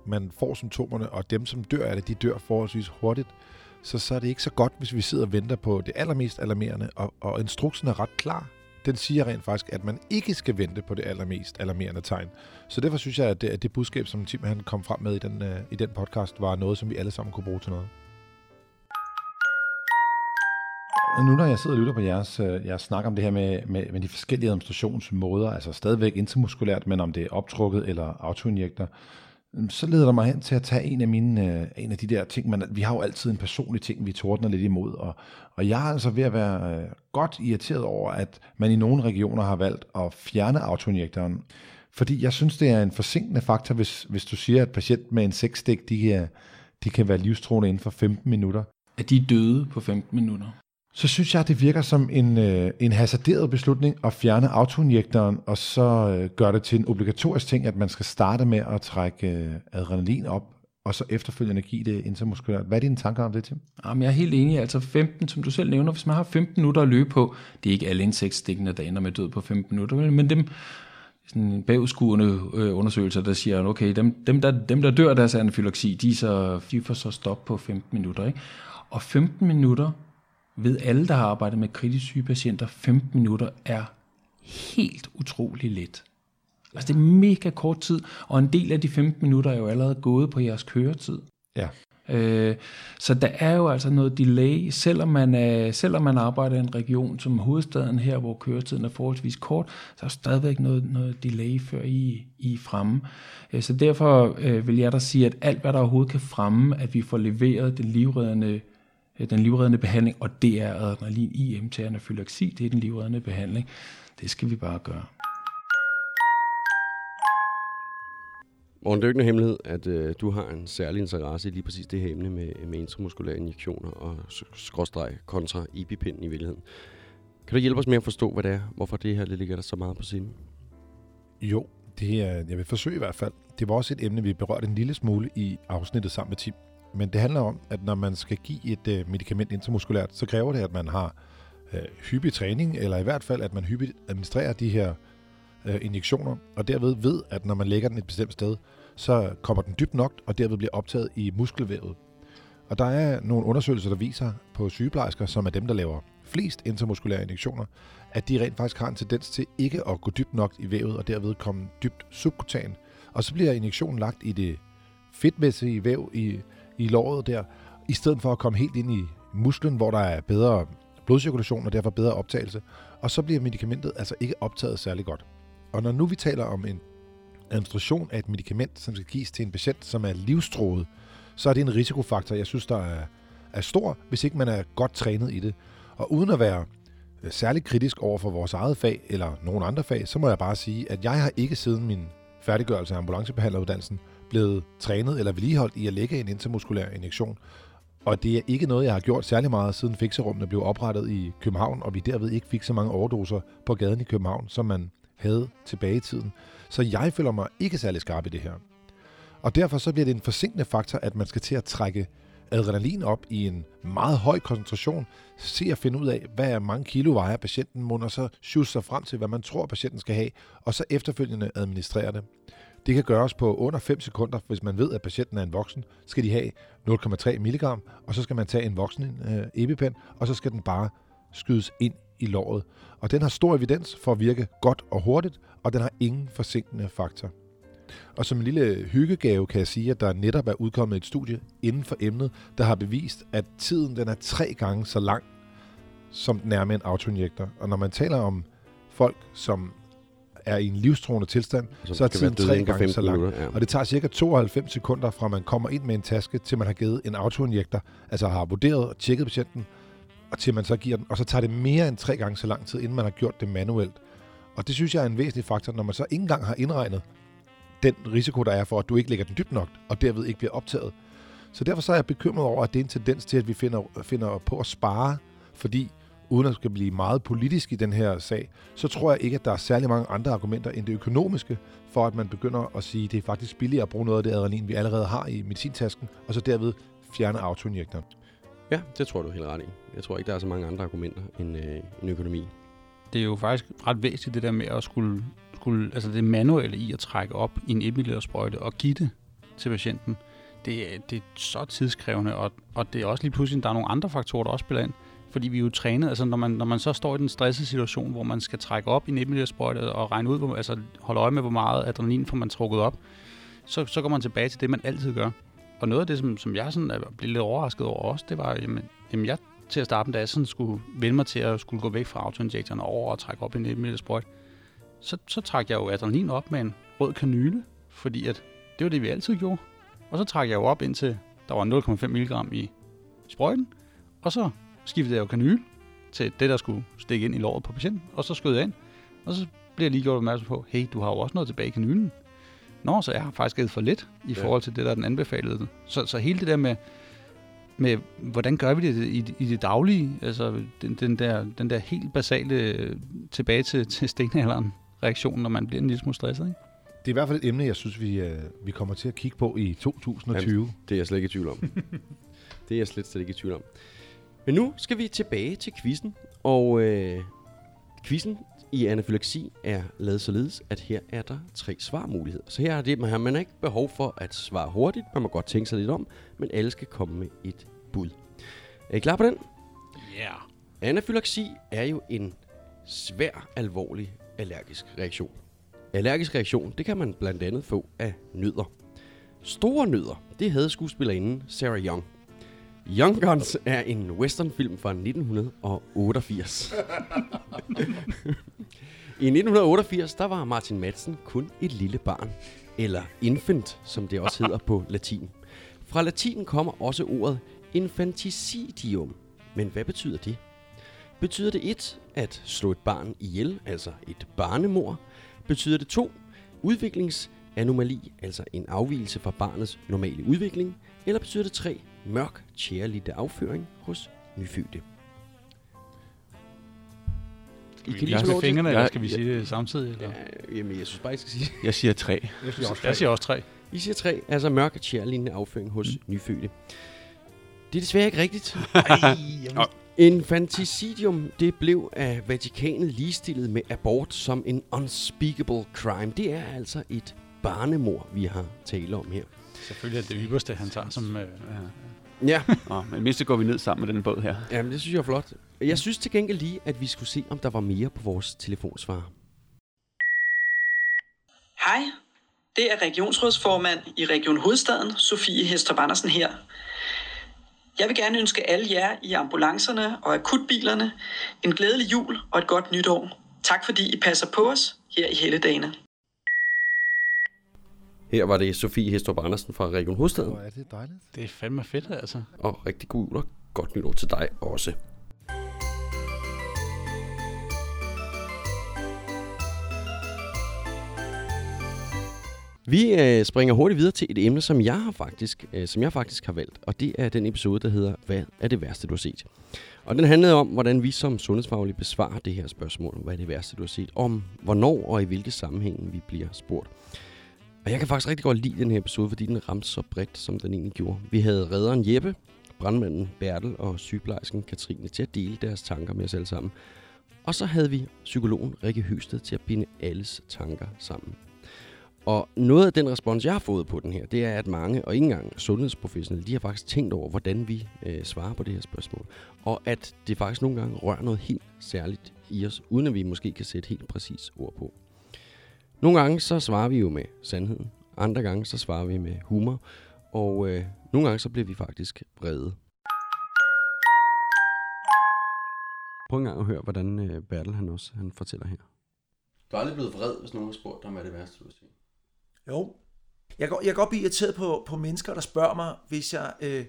B: man får symptomerne, og dem, som dør af det, de dør forholdsvis hurtigt, så, så er det ikke så godt, hvis vi sidder og venter på det allermest alarmerende, og, og instruksen er ret klar den siger rent faktisk, at man ikke skal vente på det allermest alarmerende tegn. Så derfor synes jeg, at det, at det budskab, som Tim han kom frem med i den, uh, i den podcast, var noget, som vi alle sammen kunne bruge til noget. Nu når jeg sidder og lytter på jeres, øh, jeres snak om det her med, med, med de forskellige administrationsmåder, altså stadigvæk intramuskulært, men om det er optrukket eller autoinjektor, Øhm, så leder det mig hen til at tage en af mine, øh, en af de der ting, Man, vi har jo altid en personlig ting, vi tordner lidt imod, og, og jeg er altså ved at være øh, godt irriteret over, at man i nogle regioner har valgt at fjerne autoinjektoren, fordi jeg synes, det er en forsinkende faktor, hvis, hvis du siger, at patient med en sexstik, de de kan være livstruende inden for 15 minutter.
K: At de er døde på 15 minutter?
B: Så synes jeg, det virker som en, øh, en hasarderet beslutning at fjerne autoinjektoren, og så øh, gøre det til en obligatorisk ting, at man skal starte med at trække øh, adrenalin op, og så efterfølgende give det intramuskulært. Hvad er dine tanker om det, Tim?
K: Jamen, jeg er helt enig. Altså 15, som du selv nævner, hvis man har 15 minutter at løbe på, det er ikke alle insektstikkende, der ender med død på 15 minutter, men dem, sådan en bagudskuende øh, der siger, okay, dem, dem, der, dem der dør af deres anafylaksi, de, så, de får så stop på 15 minutter. Ikke? Og 15 minutter ved alle, der har arbejdet med kritisk syge patienter, 15 minutter er helt utrolig let. Altså det er mega kort tid, og en del af de 15 minutter er jo allerede gået på jeres køretid.
B: Ja.
K: Øh, så der er jo altså noget delay, selvom man, er, selvom man arbejder i en region som hovedstaden her, hvor køretiden er forholdsvis kort, så er der stadigvæk noget, noget delay før I, I er fremme. Øh, så derfor øh, vil jeg da sige, at alt hvad der overhovedet kan fremme, at vi får leveret den livreddende øh, den livreddende behandling, og det er adrenalin i MT anafylaksi, det er den livreddende behandling. Det skal vi bare gøre.
A: Morgen, det er jo ikke nogen hemmelighed, at øh, du har en særlig interesse i lige præcis det her emne med, med intramuskulære injektioner og skråstreg kontra ibipinden i virkeligheden. Kan du hjælpe os med at forstå, hvad det er, hvorfor det her ligger der så meget på siden?
B: Jo, det er, jeg vil forsøge i hvert fald. Det var også et emne, vi berørte en lille smule i afsnittet sammen med Tim. Men det handler om, at når man skal give et øh, medicament intramuskulært, så kræver det, at man har øh, hyppig træning, eller i hvert fald, at man hyppigt administrerer de her øh, injektioner, og derved ved, at når man lægger den et bestemt sted, så kommer den dybt nok, og derved bliver optaget i muskelvævet. Og der er nogle undersøgelser, der viser på sygeplejersker, som er dem, der laver flest intramuskulære injektioner, at de rent faktisk har en tendens til ikke at gå dybt nok i vævet, og derved komme dybt subkutan. Og så bliver injektionen lagt i det fedtmæssige væv i, i låret der, i stedet for at komme helt ind i musklen, hvor der er bedre blodcirkulation og derfor bedre optagelse. Og så bliver medicamentet altså ikke optaget særlig godt. Og når nu vi taler om en administration af et medicament, som skal gives til en patient, som er livstroet, så er det en risikofaktor, jeg synes, der er, er stor, hvis ikke man er godt trænet i det. Og uden at være øh, særlig kritisk over for vores eget fag eller nogen andre fag, så må jeg bare sige, at jeg har ikke siden min færdiggørelse af ambulancebehandleruddannelsen blevet trænet eller vedligeholdt i at lægge en intermuskulær injektion. Og det er ikke noget, jeg har gjort særlig meget, siden fikserummene blev oprettet i København, og vi derved ikke fik så mange overdoser på gaden i København, som man havde tilbage i tiden. Så jeg føler mig ikke særlig skarp i det her. Og derfor så bliver det en forsinkende faktor, at man skal til at trække adrenalin op i en meget høj koncentration, se at finde ud af, hvad er mange kilo vejer patienten må, og så sjusse sig frem til, hvad man tror, patienten skal have, og så efterfølgende administrere det. Det kan gøres på under 5 sekunder, hvis man ved, at patienten er en voksen. Skal de have 0,3 mg, og så skal man tage en voksen øh, EpiPen, og så skal den bare skydes ind i låret. Og den har stor evidens for at virke godt og hurtigt, og den har ingen forsinkende faktor. Og som en lille hyggegave kan jeg sige, at der netop er udkommet et studie inden for emnet, der har bevist, at tiden den er tre gange så lang, som den er med en autoinjektor. Og når man taler om folk, som er i en livstruende tilstand, så er
A: kan være
B: tiden tre gange så
A: 15
B: lang.
A: minutter, ja.
B: Og det tager cirka 92 sekunder fra man kommer ind med en taske, til man har givet en autoinjektor, altså har vurderet og tjekket patienten, og til man så giver den. Og så tager det mere end tre gange så lang tid, inden man har gjort det manuelt. Og det synes jeg er en væsentlig faktor, når man så ikke engang har indregnet den risiko, der er for, at du ikke lægger den dybt nok, og derved ikke bliver optaget. Så derfor så er jeg bekymret over, at det er en tendens til, at vi finder, finder på at spare, fordi uden at skal blive meget politisk i den her sag, så tror jeg ikke, at der er særlig mange andre argumenter end det økonomiske, for at man begynder at sige, at det er faktisk billigere at bruge noget af det adrenalin, vi allerede har i medicintasken, og så derved fjerne autoinjektoren.
A: Ja, det tror du helt ret i. Jeg tror ikke, der er så mange andre argumenter end, øh, end økonomi.
G: Det er jo faktisk ret væsentligt det der med at skulle, skulle altså det manuelle i at trække op i en 1 ml sprøjte og give det til patienten. Det, er- det er så tidskrævende, og, og det er også lige pludselig, der er nogle andre faktorer, der også spiller ind. Fordi vi er jo trænet, altså når man, når man så står i den stressede situation, hvor man skal trække op i en 1 ml og regne ud, hvor, altså holde øje med, hvor meget adrenalin får man trukket op, så, så går man tilbage til det, man altid gør. Og noget af det, som, som jeg sådan er blevet lidt overrasket over også, det var, jamen, jamen jeg til at starte med, da jeg sådan skulle vende mig til at skulle gå væk fra autoinjektoren over og trække op i en 1 ml sprøjt, så, så trak jeg jo adrenalin op med en rød kanyle, fordi at det var det, vi altid gjorde. Og så trak jeg jo op indtil der var 0,5 mg i sprøjten, og så skiftede jeg jo kanyle til det, der skulle stikke ind i låret på patienten, og så skød jeg ind, og så bliver jeg lige gjort opmærksom på, hey, du har jo også noget tilbage i kanylen. Nå, så jeg har faktisk givet for lidt i
A: Ja.
G: forhold til det, der er den anbefalede. Så, så hele det der med, med, hvordan gør vi det i, i det daglige, altså den, den, der, den der helt basale øh, tilbage til, til stenalderen reaktion, når man bliver en lille smule stresset, ikke?
B: Det er i hvert fald et emne, jeg synes, vi, øh, vi kommer til at kigge på i 2020.
A: Det er jeg slet ikke i tvivl om. det er jeg slet, slet ikke i tvivl om. Men nu skal vi tilbage til quizzen, og øh, Quizzen i anafylaksi er lavet således, at her er der tre svarmuligheder. Så her er det, man har man ikke behov for at svare hurtigt. Man må godt tænke sig lidt om, men alle skal komme med et bud. Er I klar på den?
G: Ja. Yeah.
A: Anafylaksi er jo en svær, alvorlig allergisk reaktion. Allergisk reaktion, det kan man blandt andet få af nødder. Store nødder, det havde skuespillerinden Sarah Young. Young Guns er en westernfilm fra 1988. I 1988, der var Martin Madsen kun et lille barn, eller infant, som det også hedder på latin. Fra latin kommer også ordet infanticidium. Men hvad betyder det? Betyder det et at slå et barn ihjel, altså et barnemor? Betyder det to udviklingsanomali, altså en afvielse fra barnets normale udvikling? Eller betyder det tre mørk cheerleader afføring hos nyfødte?
G: Skal vi
A: kan
G: lige
A: til-
G: fingrene, eller skal vi
C: ja.
G: sige det samtidig? Eller?
A: Ja, jamen, jeg synes bare, I skal sige.
C: Jeg siger tre.
B: Jeg siger også
G: Jeg siger også tre.
A: I siger tre, altså mørk cheerlignende afføring hos mm. nyfødte. Det er desværre ikke rigtigt. Infanticidium, det blev af Vatikanet ligestillet med abort som en unspeakable crime. Det er altså et barnemor, vi har tale om her.
G: Selvfølgelig er det det ypperste, han tager som... Øh,
A: Ja,
C: Nå, men mindst går vi ned sammen med den båd her.
A: jamen, det synes jeg er flot. Jeg synes til gengæld lige, at vi skulle se, om der var mere på vores telefonsvar.
L: Hej, det er regionsrådsformand i Region Hovedstaden, Sofie Hestrup Andersen her. Jeg vil gerne ønske alle jer i ambulancerne og akutbilerne en glædelig jul og et godt nytår. Tak fordi I passer på os her i helligdagene.
A: Her var det Sofie Hestrup Andersen fra Region Hovedstaden.
B: Hvor er det dejligt.
G: det er fandme fedt, altså.
A: Og rigtig god jul og godt nytår til dig også. Vi øh, springer hurtigt videre til et emne, som jeg har faktisk, øh, som jeg faktisk har valgt, og det er den episode, der hedder Hvad er det værste, du har set? Og den handlede om, hvordan vi som sundhedsfaglige besvarer det her spørgsmål, hvad er det værste, du har set, om hvornår og i hvilke sammenhænge vi bliver spurgt. Og jeg kan faktisk rigtig godt lide den her episode, fordi den ramte så bredt, som den egentlig gjorde. Vi havde redderen Jeppe, brandmanden Bertel og sygeplejersken Katrine til at dele deres tanker med os alle sammen. Og så havde vi psykologen Rikke Høsted til at binde alles tanker sammen. Og noget af den respons, jeg har fået på den her, det er, at mange, og ikke engang sundhedsprofessionelle, de har faktisk tænkt over, hvordan vi øh, svarer på det her spørgsmål. Og at det faktisk nogle gange rører noget helt særligt i os, uden at vi måske kan sætte helt præcis ord på. Nogle gange så svarer vi jo med sandheden. Andre gange så svarer vi med humor. Og øh, nogle gange så bliver vi faktisk vrede. Prøv en gang at høre, hvordan øh, Bertel han også han fortæller her. Du er aldrig blevet vred, hvis nogen har spurgt dig, hvad er det værste, du har set?
M: Jo. Jeg kan, jeg kan godt blive irriteret på, på mennesker, der spørger mig, hvis jeg, øh,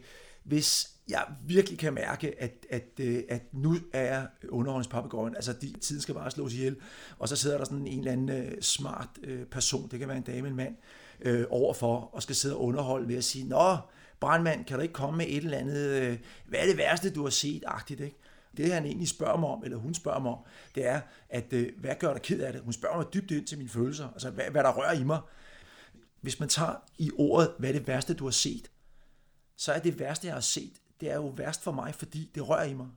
M: hvis jeg virkelig kan mærke, at, at, øh, at nu er jeg underholdningspapegøjen, altså de, tiden skal bare slås ihjel, og så sidder der sådan en eller anden øh, smart øh, person, det kan være en dame, en mand, øh, overfor, og skal sidde og underholde ved at sige, Nå, brandmand, kan du ikke komme med et eller andet, øh, hvad er det værste, du har set, agtigt, ikke? Det han egentlig spørger mig om, eller hun spørger mig om, det er, at øh, hvad gør dig ked af det? Hun spørger mig dybt ind til mine følelser, altså hvad, hvad der rører i mig. Hvis man tager i ordet, hvad er det værste, du har set, så er det værste, jeg har set, det er jo værst for mig, fordi det rører i mig.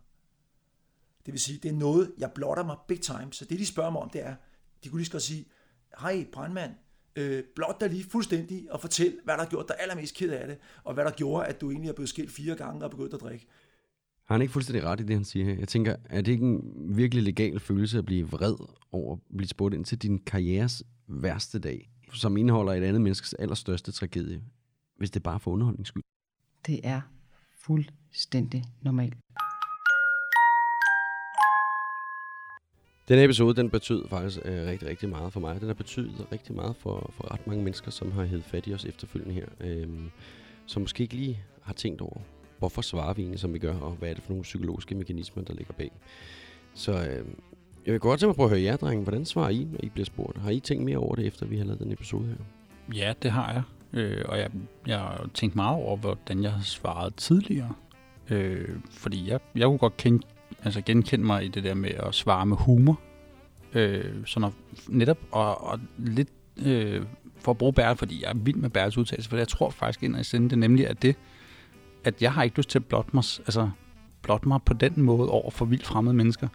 M: Det vil sige, det er noget, jeg blotter mig big time. Så det, de spørger mig om, det er, de kunne lige så godt sige, hej brandmand, øh, blot dig lige fuldstændig og fortæl, hvad der har gjort dig allermest ked af det, og hvad der gjorde, at du egentlig er blevet skilt fire gange og begyndt at drikke.
A: Har han ikke fuldstændig ret i det, han siger her? Jeg tænker, er det ikke en virkelig legal følelse at blive vred over at blive spurgt ind til din karrieres værste dag, som indeholder et andet menneskes allerstørste tragedie, hvis det er bare for underholdnings skyld?
N: Det er fuldstændig normalt.
A: Den her episode, den betød faktisk øh, rigtig, rigtig meget for mig. Den har betydet rigtig meget for, for ret mange mennesker, som har hævet fat i os efterfølgende her. Øh, som måske ikke lige har tænkt over, hvorfor svarer vi egentlig, som vi gør, og hvad er det for nogle psykologiske mekanismer, der ligger bag. Så øh, jeg vil godt tænke mig at prøve at høre jer, drenge. Hvordan svarer I, når I bliver spurgt? Har I tænkt mere over det, efter vi har lavet den episode her?
G: Ja, det har jeg. Øh, og jeg, jeg tænkte meget over, hvordan jeg har svaret tidligere. Øh, fordi jeg, jeg kunne godt kende, altså genkende mig i det der med at svare med humor. Øh, så når, netop og, og lidt øh, for at bruge Bært, fordi jeg er vild med Bærts udtalelse, for jeg tror faktisk ind i sinde det nemlig er det, at jeg har ikke lyst til at blotte mig, altså, blotte mig på den måde over for vildt fremmede mennesker.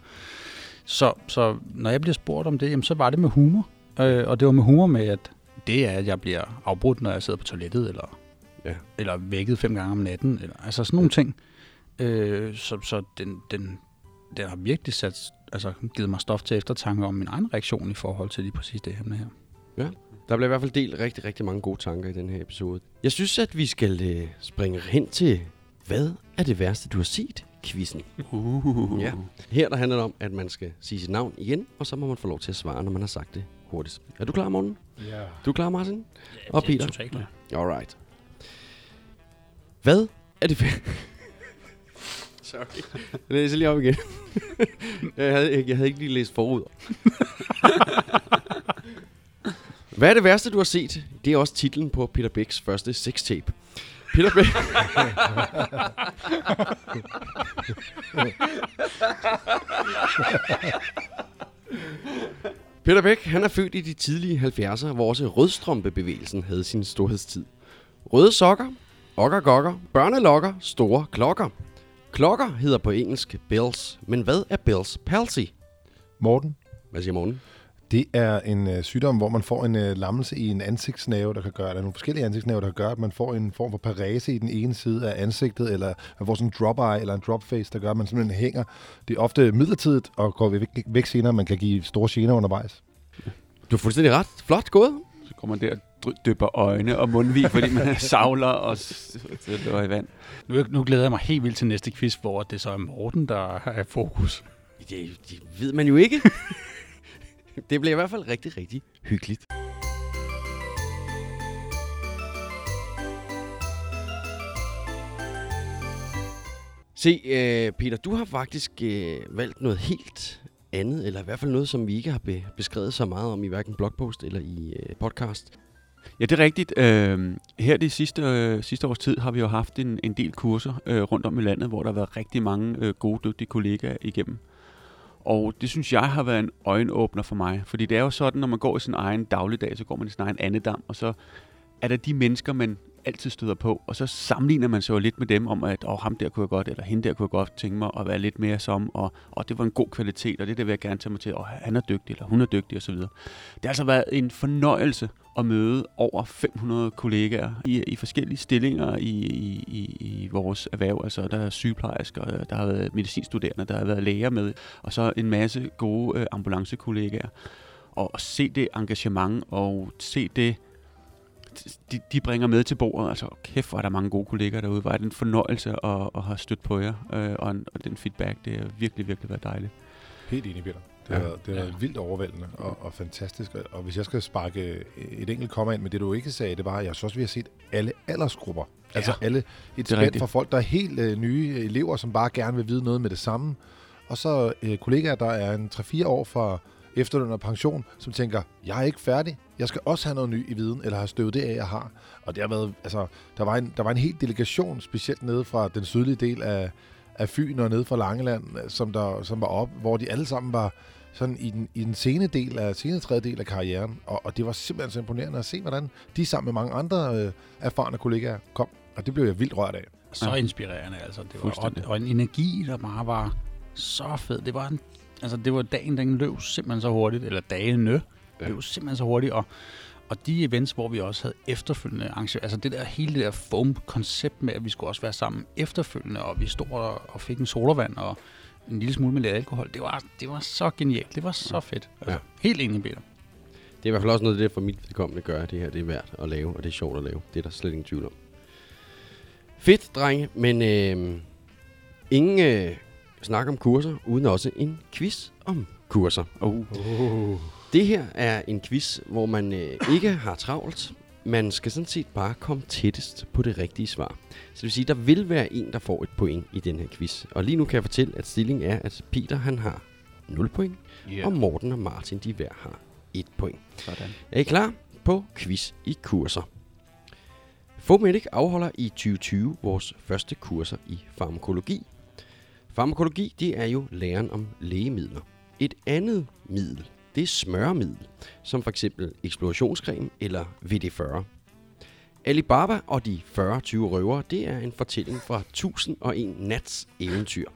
G: Så, så når jeg bliver spurgt om det, jamen, så var det med humor. Øh, og det var med humor med, at det er, at jeg bliver afbrudt, når jeg sidder på toilettet, eller,
A: ja.
G: eller vækket fem gange om natten. Eller, altså sådan nogle ting. Øh, så så den, den, den har virkelig sat, altså, givet mig stof til eftertanke om min egen reaktion i forhold til lige præcis det emne her.
A: Ja, der bliver i hvert fald delt rigtig, rigtig mange gode tanker i den her episode. Jeg synes, at vi skal øh, springe hen til, hvad er det værste, du har set? Quizzen.
C: Uh.
A: Ja. Her der handler det om, at man skal sige sit navn igen, og så må man få lov til at svare, når man har sagt det hurtigt. Er du klar, Morten?
B: Ja.
A: Du er klar, Martin?
G: Ja,
A: og
G: er
A: Peter?
G: totalt klar.
A: Alright. Hvad er det værste? Sorry. Jeg læser lige op igen. jeg, havde, jeg havde ikke lige læst forud. Hvad er det værste, du har set? Det er også titlen på Peter Bæks første sextape. Peter Bæk... Peter Bæk, han er født i de tidlige 70'er, hvor også rødstrømpebevægelsen havde sin storhedstid. Røde sokker, okker gokker, børnelokker, store klokker. Klokker hedder på engelsk bells, men hvad er bells palsy?
B: Morten?
A: Hvad siger Morten?
B: Det er en øh, sygdom, hvor man får en øh, lammelse i en ansigtsnæve, der kan gøre, der er nogle forskellige ansigtsnæve, der kan gøre, at man får en form for parese i den ene side af ansigtet, eller man får sådan en drop eye eller en drop face, der gør, at man simpelthen hænger. Det er ofte midlertidigt og går væk, væk senere, man kan give store gener undervejs.
A: Du er fuldstændig ret. Flot gået.
C: Så går man der og dypper øjne og mundvig, fordi man savler og løber i vand.
G: Nu, nu glæder jeg mig helt vildt til næste quiz, hvor det så er Morten, der er fokus.
A: Det, det ved man jo ikke. det bliver i hvert fald rigtig, rigtig hyggeligt. Se, øh, Peter, du har faktisk øh, valgt noget helt andet, eller i hvert fald noget, som vi ikke har be- beskrevet så meget om i hverken blogpost eller i øh, podcast.
C: Ja, det er rigtigt. Øh, her de sidste, øh, sidste års tid har vi jo haft en, en del kurser øh, rundt om i landet, hvor der har været rigtig mange øh, gode, dygtige kollegaer igennem. Og det synes jeg har været en øjenåbner for mig. Fordi det er jo sådan, når man går i sin egen dagligdag, så går man i sin egen andedam, og så er der de mennesker, man altid støder på, og så sammenligner man sig jo lidt med dem om, at oh, ham der kunne jeg godt, eller hende der kunne jeg godt tænke mig at være lidt mere som, og, og det var en god kvalitet, og det der vil jeg gerne tage mig til, og han er dygtig, eller hun er dygtig, osv. Det har altså været en fornøjelse at møde over 500 kollegaer i, i forskellige stillinger i, i, i, i vores erhverv. Altså, der er sygeplejersker, der har været medicinstuderende, der har været læger med, og så en masse gode øh, ambulancekollegaer. Og at se det engagement, og se det, de, de bringer med til bordet. Altså, kæft, hvor er der mange gode kollegaer derude. Hvor er det en fornøjelse at, at have stødt på jer. Øh, og, og den feedback, det har virkelig, virkelig været dejligt.
B: Helt enig, Peter. Det har, ja. det har været vildt overvældende og, og fantastisk. Og- hvis jeg skal sparke et enkelt komma ind med det, du ikke sagde, det var, at jeg synes vi har set alle aldersgrupper. Ja. Altså alle, et spænd for folk, der er helt øh, nye elever, som bare gerne vil vide noget med det samme. Og så øh, kollegaer, der er en 3-4 år fra efterløn og pension, som tænker, jeg er ikke færdig. Jeg skal også have noget ny i viden, eller have støvet det af, jeg har. Og det har været, altså, der var en, der var en helt delegation, specielt nede fra den sydlige del af, af Fyn og nede fra Langeland, som, der, som var op, hvor de alle sammen var sådan i den, i den sene del af, sene tredje del af karrieren. Og, og det var simpelthen så imponerende at se, hvordan de sammen med mange andre øh, erfarne kollegaer kom. Og det blev jeg vildt rørt af.
G: Så inspirerende, altså. Det var, og, og en energi, der bare var så fed. Det var, en, altså, det var dagen, den løb simpelthen så hurtigt, eller dagene ja. løb simpelthen så hurtigt, og, og de events, hvor vi også havde efterfølgende arrangementer, altså det der hele det der foam-koncept med, at vi skulle også være sammen efterfølgende, og vi stod og, og fik en sodavand og en lille smule med lidt alkohol. Det var, det var så genialt. Det var så fedt. Altså,
A: Ja.
G: Helt enig, Peter.
A: Det er i hvert fald også noget, det for mit vedkommende gør, at det her det er værd at lave, og det er sjovt at lave. Det er der slet ingen tvivl om. Fedt, drenge, men øh, ingen øh, snak om kurser, uden også en quiz om kurser.
C: Oh.
B: Uh.
A: Det her er en quiz, hvor man øh, ikke har travlt. Man skal sådan set bare komme tættest på det rigtige svar. Så det vil sige, der vil være en, der får et point i den her quiz. Og lige nu kan jeg fortælle, at stillingen er, at Peter han har 0 point,
C: Yeah.
A: og Morten og Martin de hver har 1 point.
C: Sådan.
A: Er I klar på quiz i kurser? Fomedic afholder i 2020 vores første kurser i farmakologi. Farmakologi, det er jo læren om lægemidler. Et andet middel, det er smøremiddel, som for eksempel eller VD40. Alibaba og de 40-20 røvere, det er en fortælling fra 1001 nats eventyr.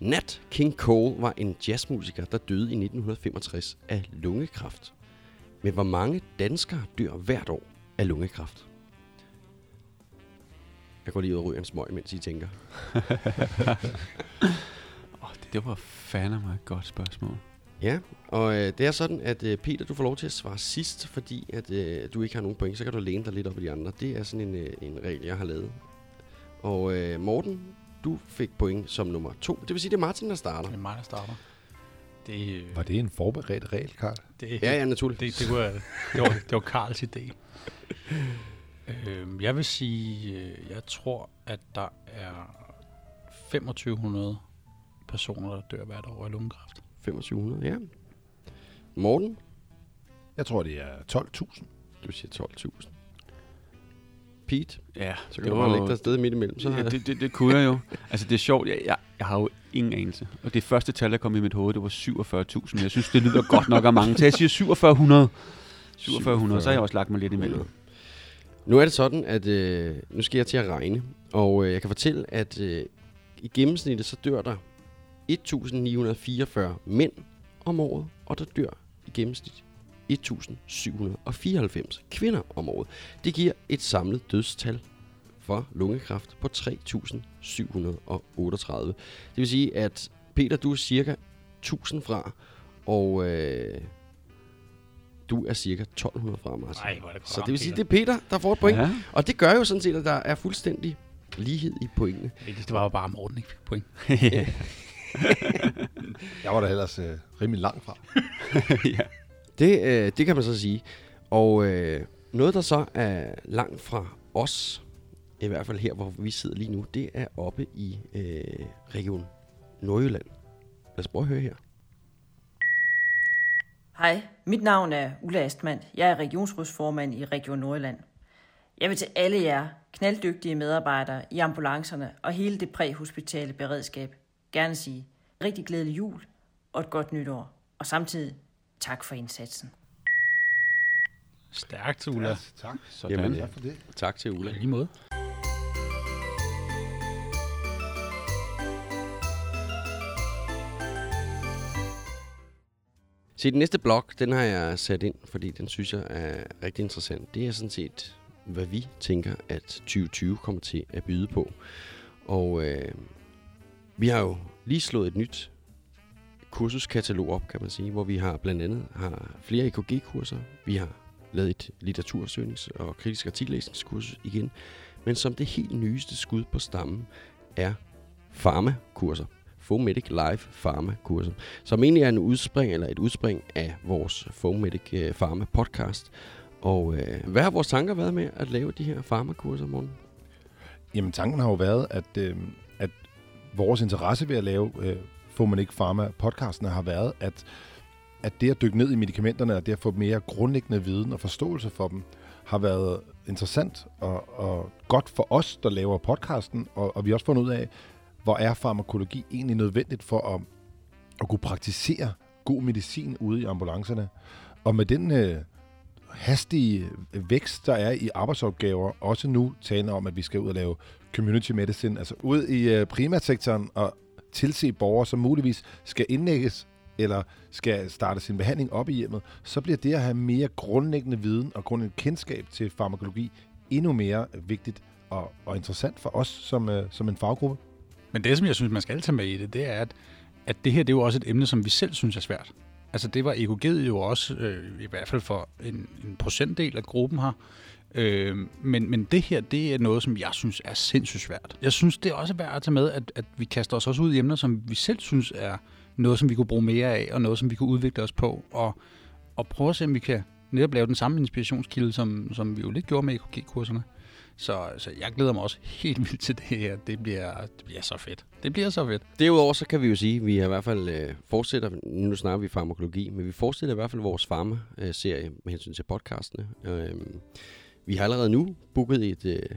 A: Nat King Cole var en jazzmusiker, der døde i 1965 af lungekræft. Men hvor mange danskere dør hvert år af lungekræft? Jeg går lige ud og ryger en smøg, mens I tænker.
C: oh, det, det var fandme mig et godt spørgsmål.
A: Ja, og øh, det er sådan, at øh, Peter, du får lov til at svare sidst, fordi at øh, du ikke har nogen point, så kan du læne dig lidt op i de andre. Det er sådan en, øh, en regel, jeg har lavet. Og øh, Morten, du fik point som nummer to. Det vil sige, det er Martin, der starter.
G: Det er mig, der starter. Det, øh,
B: Var det en forberedt regel, Karl?
G: Det,
A: Ja, ja, naturligt.
G: Det, det, var, det, var, det var Karls idé. øhm, jeg vil sige, øh, jeg tror, at der er 2500 personer, der dør hvert år af lungekræft.
A: 2500, ja. Morten?
B: Jeg tror, det er 12.000.
A: Du siger 12.000. Pete?
C: Ja,
A: Så kan du bare lægge dig sted midt imellem. Så
C: ja, det, det, det kunne jeg jo. Altså, det er sjovt. Jeg, jeg, jeg har jo ingen anelse. Og det første tal, der kom i mit hoved, det var 47.000. Jeg synes, det lyder godt nok af mange. Så jeg siger 4700. 4700, så har jeg også lagt mig lidt imellem.
A: Nu er det sådan, at øh, nu skal jeg til at regne, og øh, jeg kan fortælle, at øh, i gennemsnittet så dør der 1944 mænd om året, og der dør i gennemsnit 1794 kvinder om året. Det giver et samlet dødstal for lungekræft på 3738. Det vil sige, at Peter, du er cirka 1000 fra, og øh, du er cirka 1200 fra, Martin.
G: Ej, hvor er det
A: Så det vil sige,
G: Peter.
A: det er Peter, der får et point.
G: Ja.
A: Og det gør jo sådan set, at der er fuldstændig lighed i pointene.
G: Det var jo bare Morten, ikke fik point.
B: Jeg var da ellers øh, rimelig langt fra.
C: ja.
A: Det, øh, det kan man så sige. Og øh, noget, der så er langt fra os, i hvert fald her, hvor vi sidder lige nu, det er oppe i øh, Region Nordjylland. Lad os prøve at høre her.
O: Hej, mit navn er Ulla Astmann. Jeg er regionsrådsformand i Region Nordjylland. Jeg vil til alle jer knalddygtige medarbejdere i ambulancerne og hele det præhospitale beredskab gerne sige rigtig glædelig jul og et godt nytår. Og samtidig tak for indsatsen.
G: Stærkt, Ulla.
B: Ja, tak.
C: Sådan.
A: Jamen,
B: Tak for det.
A: Tak til Ulla.
G: I lige måde.
A: Se, den næste blog, den har jeg sat ind, fordi den synes jeg er rigtig interessant. Det er sådan set, hvad vi tænker, at 2020 kommer til at byde på. Og øh, vi har jo lige slået et nyt kursuskatalog op, kan man sige, hvor vi har blandt andet har flere EKG-kurser. Vi har lavet et litteratursøgnings- og kritisk artikellæsningskursus igen. Men som det helt nyeste skud på stammen er farmakurser. Fomedic Live Pharma-kurser, som egentlig er en udspring, eller et udspring af vores Fomedic øh, Pharma podcast. Og øh, hvad har vores tanker været med at lave de her farmakurser, Morten?
B: Jamen, tanken har jo været, at, øh, vores interesse ved at lave øh, Fomanik Pharma podcasten har været, at, at det at dykke ned i medicamenterne, og det at få mere grundlæggende viden og forståelse for dem, har været interessant og, og godt for os, der laver podcasten, og, og vi har også fundet ud af, hvor er farmakologi egentlig nødvendigt for at, at kunne praktisere god medicin ude i ambulancerne. Og med den øh, hastige vækst, der er i arbejdsopgaver, også nu taler om, at vi skal ud og lave community medicine, altså ud i øh, primærsektoren og tilse borgere, som muligvis skal indlægges eller skal starte sin behandling op i hjemmet, så bliver det at have mere grundlæggende viden og grundlæggende kendskab til farmakologi endnu mere vigtigt og, og interessant for os som, øh, som en faggruppe.
G: Men det, som jeg synes, man skal tage med i det, det er, at, at det her det er jo også et emne, som vi selv synes er svært. Altså det var EKG'et jo også, øh, i hvert fald for en, en procentdel af gruppen her. Øh, men, men det her, det er noget, som jeg synes er sindssygt svært. Jeg synes, det er også værd at tage med, at, at vi kaster os også ud i emner, som vi selv synes er noget, som vi kunne bruge mere af, og noget, som vi kunne udvikle os på, og, og prøve at se, om vi kan netop lave den samme inspirationskilde, som, som vi jo lidt gjorde med EKG-kurserne. Så, så jeg glæder mig også helt vildt til det her. Det bliver, det bliver så fedt. Det bliver så fedt.
A: Derudover så kan vi jo sige, at vi har i hvert fald øh, fortsætter, nu snakker vi farmakologi, men vi fortsætter i hvert fald vores farma-serie med hensyn til podcastene. Øh, vi har allerede nu booket et, øh,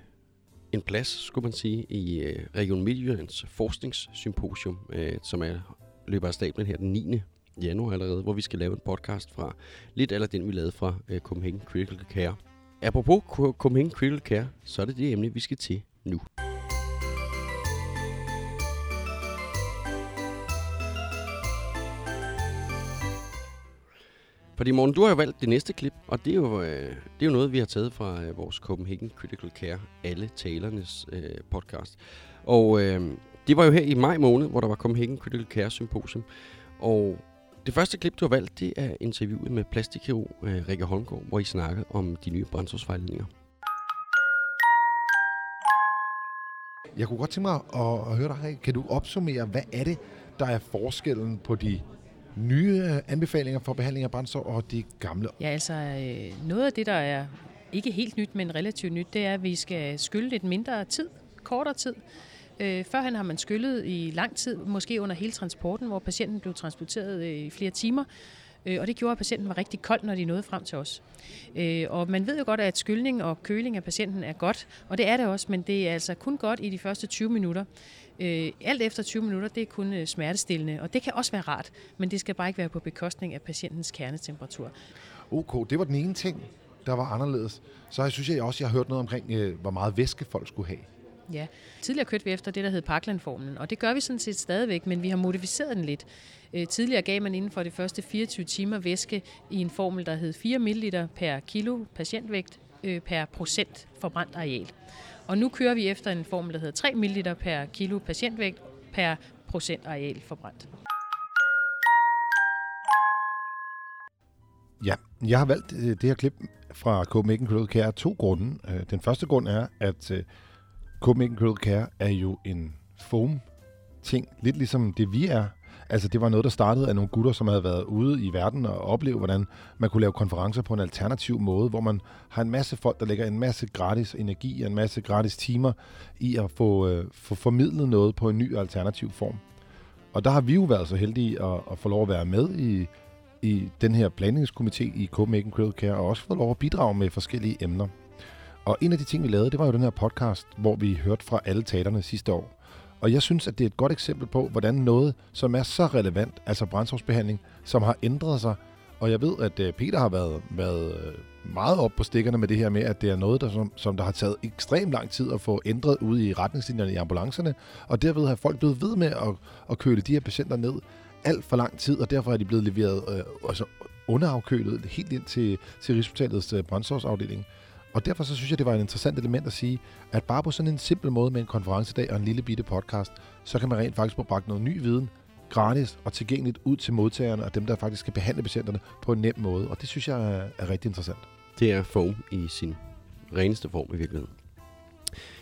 A: en plads, skulle man sige, i øh, Region Midtjyllands forskningssymposium, øh, som er løber af stablen her den 9. januar allerede, hvor vi skal lave en podcast fra lidt eller den, vi lavede fra øh, Copenhagen Critical Care. Apropos Copenhagen Critical Care, så er det det emne, vi skal til nu. Fordi morgen, du har jo valgt det næste klip, og det er jo, øh, det er jo noget, vi har taget fra øh, vores Copenhagen Critical Care, alle talernes øh, podcast. Og øh, det var jo her i maj måned, hvor der var Copenhagen Critical Care Symposium. Og det første klip, du har valgt, det er interviewet med plastikkirurg øh, Rikke Holmgaard, hvor I snakker om de nye brændstofsvejledninger.
B: Jeg kunne godt tænke mig at, at høre dig, Kan du opsummere, hvad er det, der er forskellen på de nye øh, anbefalinger for behandling af brændstof og de gamle?
P: Ja, altså øh, noget af det, der er ikke helt nyt, men relativt nyt, det er, at vi skal skylde lidt mindre tid, kortere tid. Øh, førhen har man skyllet i lang tid, måske under hele transporten, hvor patienten blev transporteret øh, i flere timer. Øh, og det gjorde, at patienten var rigtig kold, når de nåede frem til os. Øh, og man ved jo godt, at skyldning og køling af patienten er godt, og det er det også, men det er altså kun godt i de første 20 minutter. Øh, alt efter 20 minutter, det er kun øh, smertestillende, og det kan også være rart, men det skal bare ikke være på bekostning af patientens kernetemperatur.
B: Ok, det var den ene ting, der var anderledes. Så jeg synes jeg også, jeg har hørt noget omkring, øh, hvor meget væske folk skulle have.
P: Ja, tidligere kørte vi efter det, der hed Parkland-formlen, og det gør vi sådan set stadigvæk, men vi har modificeret den lidt. Øh, tidligere gav man inden for de første 24 timer væske i en formel, der hed 4 ml per kilo patientvægt øh, per procent forbrændt areal. Og nu kører vi efter en formel, der hedder 3 ml per kilo patientvægt per procent areal forbrændt.
B: Ja, jeg har valgt øh, det her klip fra Copenhagen Critical Care af to grunde. Øh, den første grund er, at øh, Copenhagen Critical Care er jo en foam ting, lidt ligesom det vi er. Altså det var noget, der startede af nogle gutter, som havde været ude i verden og opleve, hvordan man kunne lave konferencer på en alternativ måde, hvor man har en masse folk, der lægger en masse gratis energi og en masse gratis timer i at få, øh, få formidlet noget på en ny alternativ form. Og der har vi jo været så heldige at, at få lov at være med i, i den her planlægningskomité i Copenhagen Critical Care, og også fået lov at bidrage med forskellige emner. Og en af de ting, vi lavede, det var jo den her podcast, hvor vi hørte fra alle talerne sidste år. Og jeg synes, at det er et godt eksempel på, hvordan noget, som er så relevant, altså brændstofsbehandling, som har ændret sig. Og jeg ved, at øh, Peter har været, været øh, meget op på stikkerne med det her med, at det er noget, der, som, som der har taget ekstremt lang tid at få ændret ude i retningslinjerne i ambulancerne. Og derved har folk blevet ved med at, at køle de her patienter ned alt for lang tid, og derfor er de blevet leveret øh, altså underafkølet helt ind til, til Rigshospitalets øh, brændstofsafdeling. Og derfor så synes jeg, det var et interessant element at sige, at bare på sådan en simpel måde med en konferencedag og en lille bitte podcast, så kan man rent faktisk få bragt noget ny viden gratis og tilgængeligt ud til modtagerne og dem, der faktisk skal behandle patienterne på en nem måde. Og det synes jeg er, rigtig interessant.
A: Det er form i sin reneste form i virkeligheden.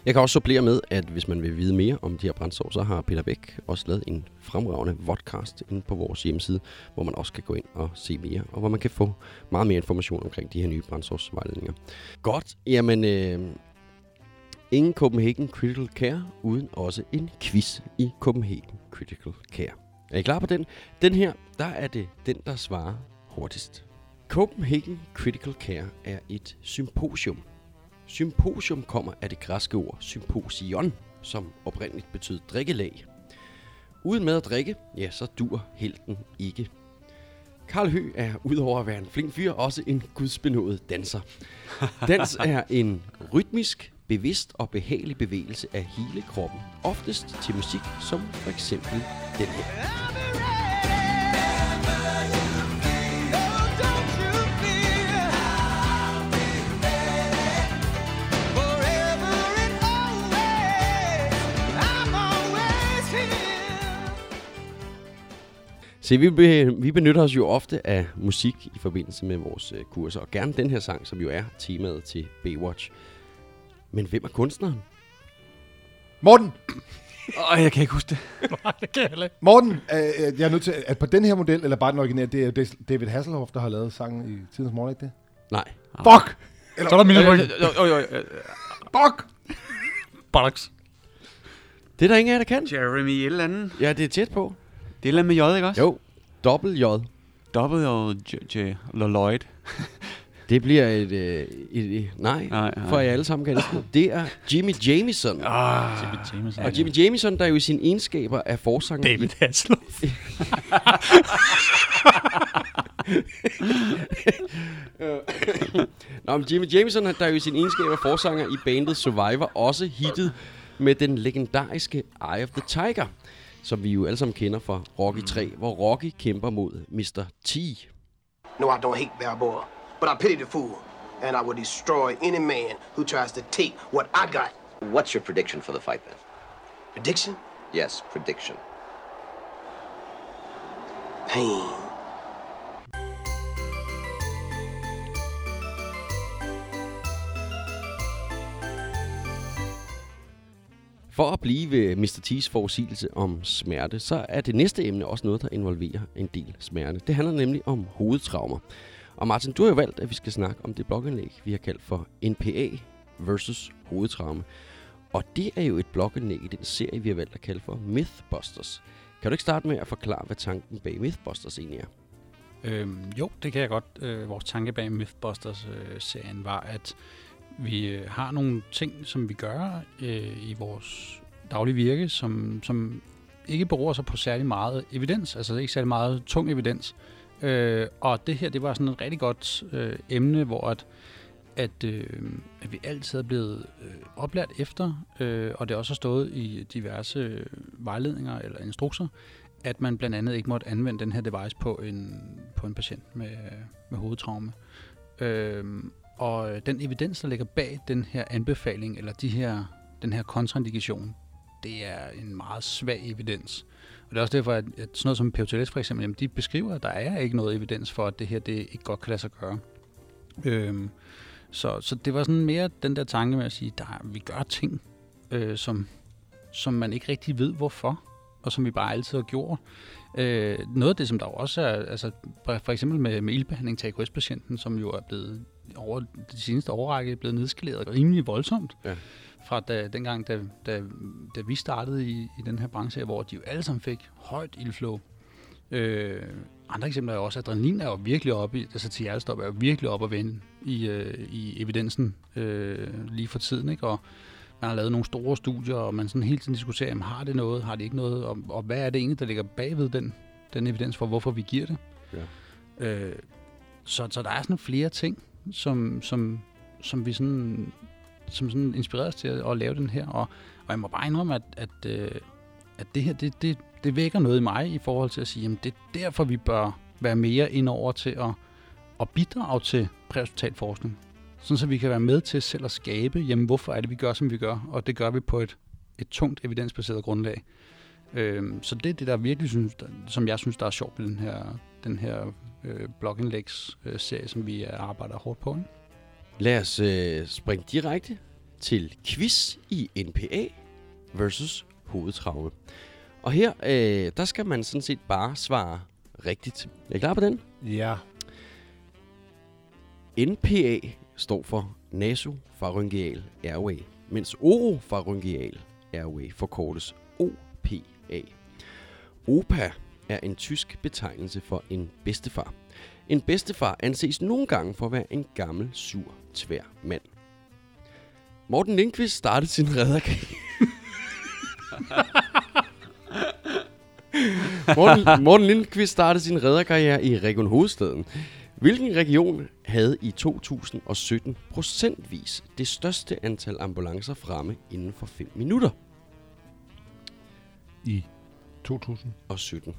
A: Jeg kan også supplere med, at hvis man vil vide mere om de her brændstof, så har Peter Bæk også lavet en fremragende vodcast inde på vores hjemmeside, hvor man også kan gå ind og se mere, og hvor man kan få meget mere information omkring de her nye brændstofsvejledninger. Godt, jamen øh, ingen Copenhagen Critical Care, uden også en quiz i Copenhagen Critical Care. Er I klar på den? Den her, der er det den, der svarer hurtigst. Copenhagen Critical Care er et symposium. Symposium kommer af det græske ord symposion, som oprindeligt betød drikkelag. Uden med at drikke, ja, så dur helten ikke. Karl Hø er udover at være en flink fyr, også en gudsbenået danser. Dans er en rytmisk, bevidst og behagelig bevægelse af hele kroppen. Oftest til musik, som for eksempel den her. Se, vi, be, vi benytter os jo ofte af musik i forbindelse med vores øh, kurser, og gerne den her sang, som jo er temaet til Baywatch. Men hvem er kunstneren?
B: Morten!
C: Åh, jeg kan ikke huske det.
K: Nej, det kan jeg heller ikke.
B: Morten, øh, øh, jeg er nødt til, at på den her model, eller bare den originale, det er David Hasselhoff, der har lavet sangen i tidens morgen, ikke det?
A: Nej.
B: Fuck!
K: Så er der minus point.
C: Jo, jo, jo.
B: Fuck!
K: Bollocks.
A: Det er der ingen af jer, der kan.
C: Jeremy et eller andet.
A: Ja, det er tæt på.
C: Det er et med J, ikke også?
A: Jo, dobbelt J.
C: Dobbelt og J. J. Lloyd.
A: Det bliver et, øh, et, et nej,
C: Nej, nej.
A: for I alle sammen kan det. Det er Jimmy Jamison.
C: Ah,
G: Jimmy Jameson.
A: Og Jimmy Jamison, der jo i sine egenskaber er forsanger
K: David. Hasselhoff.
A: Nå, men Jimmy Jamison, der jo i sin egenskab er forsanger i bandet Survivor, også hittet med den legendariske Eye of the Tiger, som vi jo alle sammen kender fra Rocky 3, hvor Rocky kæmper mod Mr. T.
Q: No, I don't hate Balboa, but I pity the fool, and I will destroy any man who tries to take what I got.
R: What's your prediction for the fight then?
Q: Prediction?
R: Yes, prediction.
Q: Pain.
A: For at blive ved Mr. T's forudsigelse om smerte, så er det næste emne også noget, der involverer en del smerte. Det handler nemlig om hovedtraumer. Og Martin, du har jo valgt, at vi skal snakke om det blogindlæg, vi har kaldt for NPA versus hovedtraume. Og det er jo et blogindlæg i den serie, vi har valgt at kalde for Mythbusters. Kan du ikke starte med at forklare, hvad tanken bag Mythbusters egentlig er?
G: Øhm, jo, det kan jeg godt. Øh, vores tanke bag Mythbusters-serien øh, var, at vi øh, har nogle ting, som vi gør øh, i vores daglige virke, som, som ikke beror sig på særlig meget evidens, altså ikke særlig meget tung evidens. Øh, og det her, det var sådan et rigtig godt øh, emne, hvor at, at, øh, at vi altid er blevet øh, oplært efter, øh, og det også har stået i diverse vejledninger eller instrukser, at man blandt andet ikke måtte anvende den her device på en, på en patient med, med hovedtraume. Øh, og øh, den evidens, der ligger bag den her anbefaling, eller de her, den her kontraindikation, det er en meget svag evidens. Og det er også derfor, at, sådan noget som POTLS for eksempel, jamen, de beskriver, at der er ikke noget evidens for, at det her det ikke godt kan lade sig gøre. Øhm, så, så det var sådan mere den der tanke med at sige, at vi gør ting, øh, som, som man ikke rigtig ved hvorfor, og som vi bare altid har gjort. Øh, noget af det, som der også er, altså for eksempel med, med ildbehandling til AKS-patienten, som jo er blevet over de seneste årrække blevet nedskaleret rimelig voldsomt. Ja. Fra da, dengang, da, da, da vi startede i, i den her branche, hvor de jo alle sammen fik højt ildflow. Øh, andre eksempler er også, at adrenalin er jo virkelig oppe i, altså til hjertestop er jo virkelig oppe at vende i, øh, i evidensen øh, lige for tiden, ikke? Og man har lavet nogle store studier, og man sådan hele tiden diskuterer, jamen, har det noget, har det ikke noget, og, og hvad er det egentlig, der ligger bagved den, den evidens for, hvorfor vi giver det. Ja. Øh, så, så der er sådan flere ting, som, som, som vi sådan, som sådan inspireres til at, at lave den her. Og, og jeg må bare indrømme, at, at, øh, at det her, det, det, det vækker noget i mig i forhold til at sige, at det er derfor, vi bør være mere ind over til at, at bidrage til præhospital forskning. Sådan så vi kan være med til selv at skabe, jamen hvorfor er det, vi gør, som vi gør, og det gør vi på et, et tungt evidensbaseret grundlag. Øhm, så det er det, der virkelig synes, der, som jeg synes, der er sjovt ved den her, den her øh, blogindlægsserie, som vi arbejder hårdt på. Ikke?
A: Lad os øh, springe direkte til quiz i NPA versus hovedtraume. Og her, øh, der skal man sådan set bare svare rigtigt. Er I klar på den?
B: Ja.
A: NPA står for nasopharyngeal airway, mens oropharyngeal airway forkortes OPA. OPA er en tysk betegnelse for en bedstefar. En bedstefar anses nogle gange for at være en gammel, sur, tvær mand. Morten Lindqvist startede sin redderkarriere. Morten, Morten Lindqvist startede sin redderkarriere i Region Hovedstaden. Hvilken region havde i 2017 procentvis det største antal ambulancer fremme inden for 5 minutter?
B: I 2017.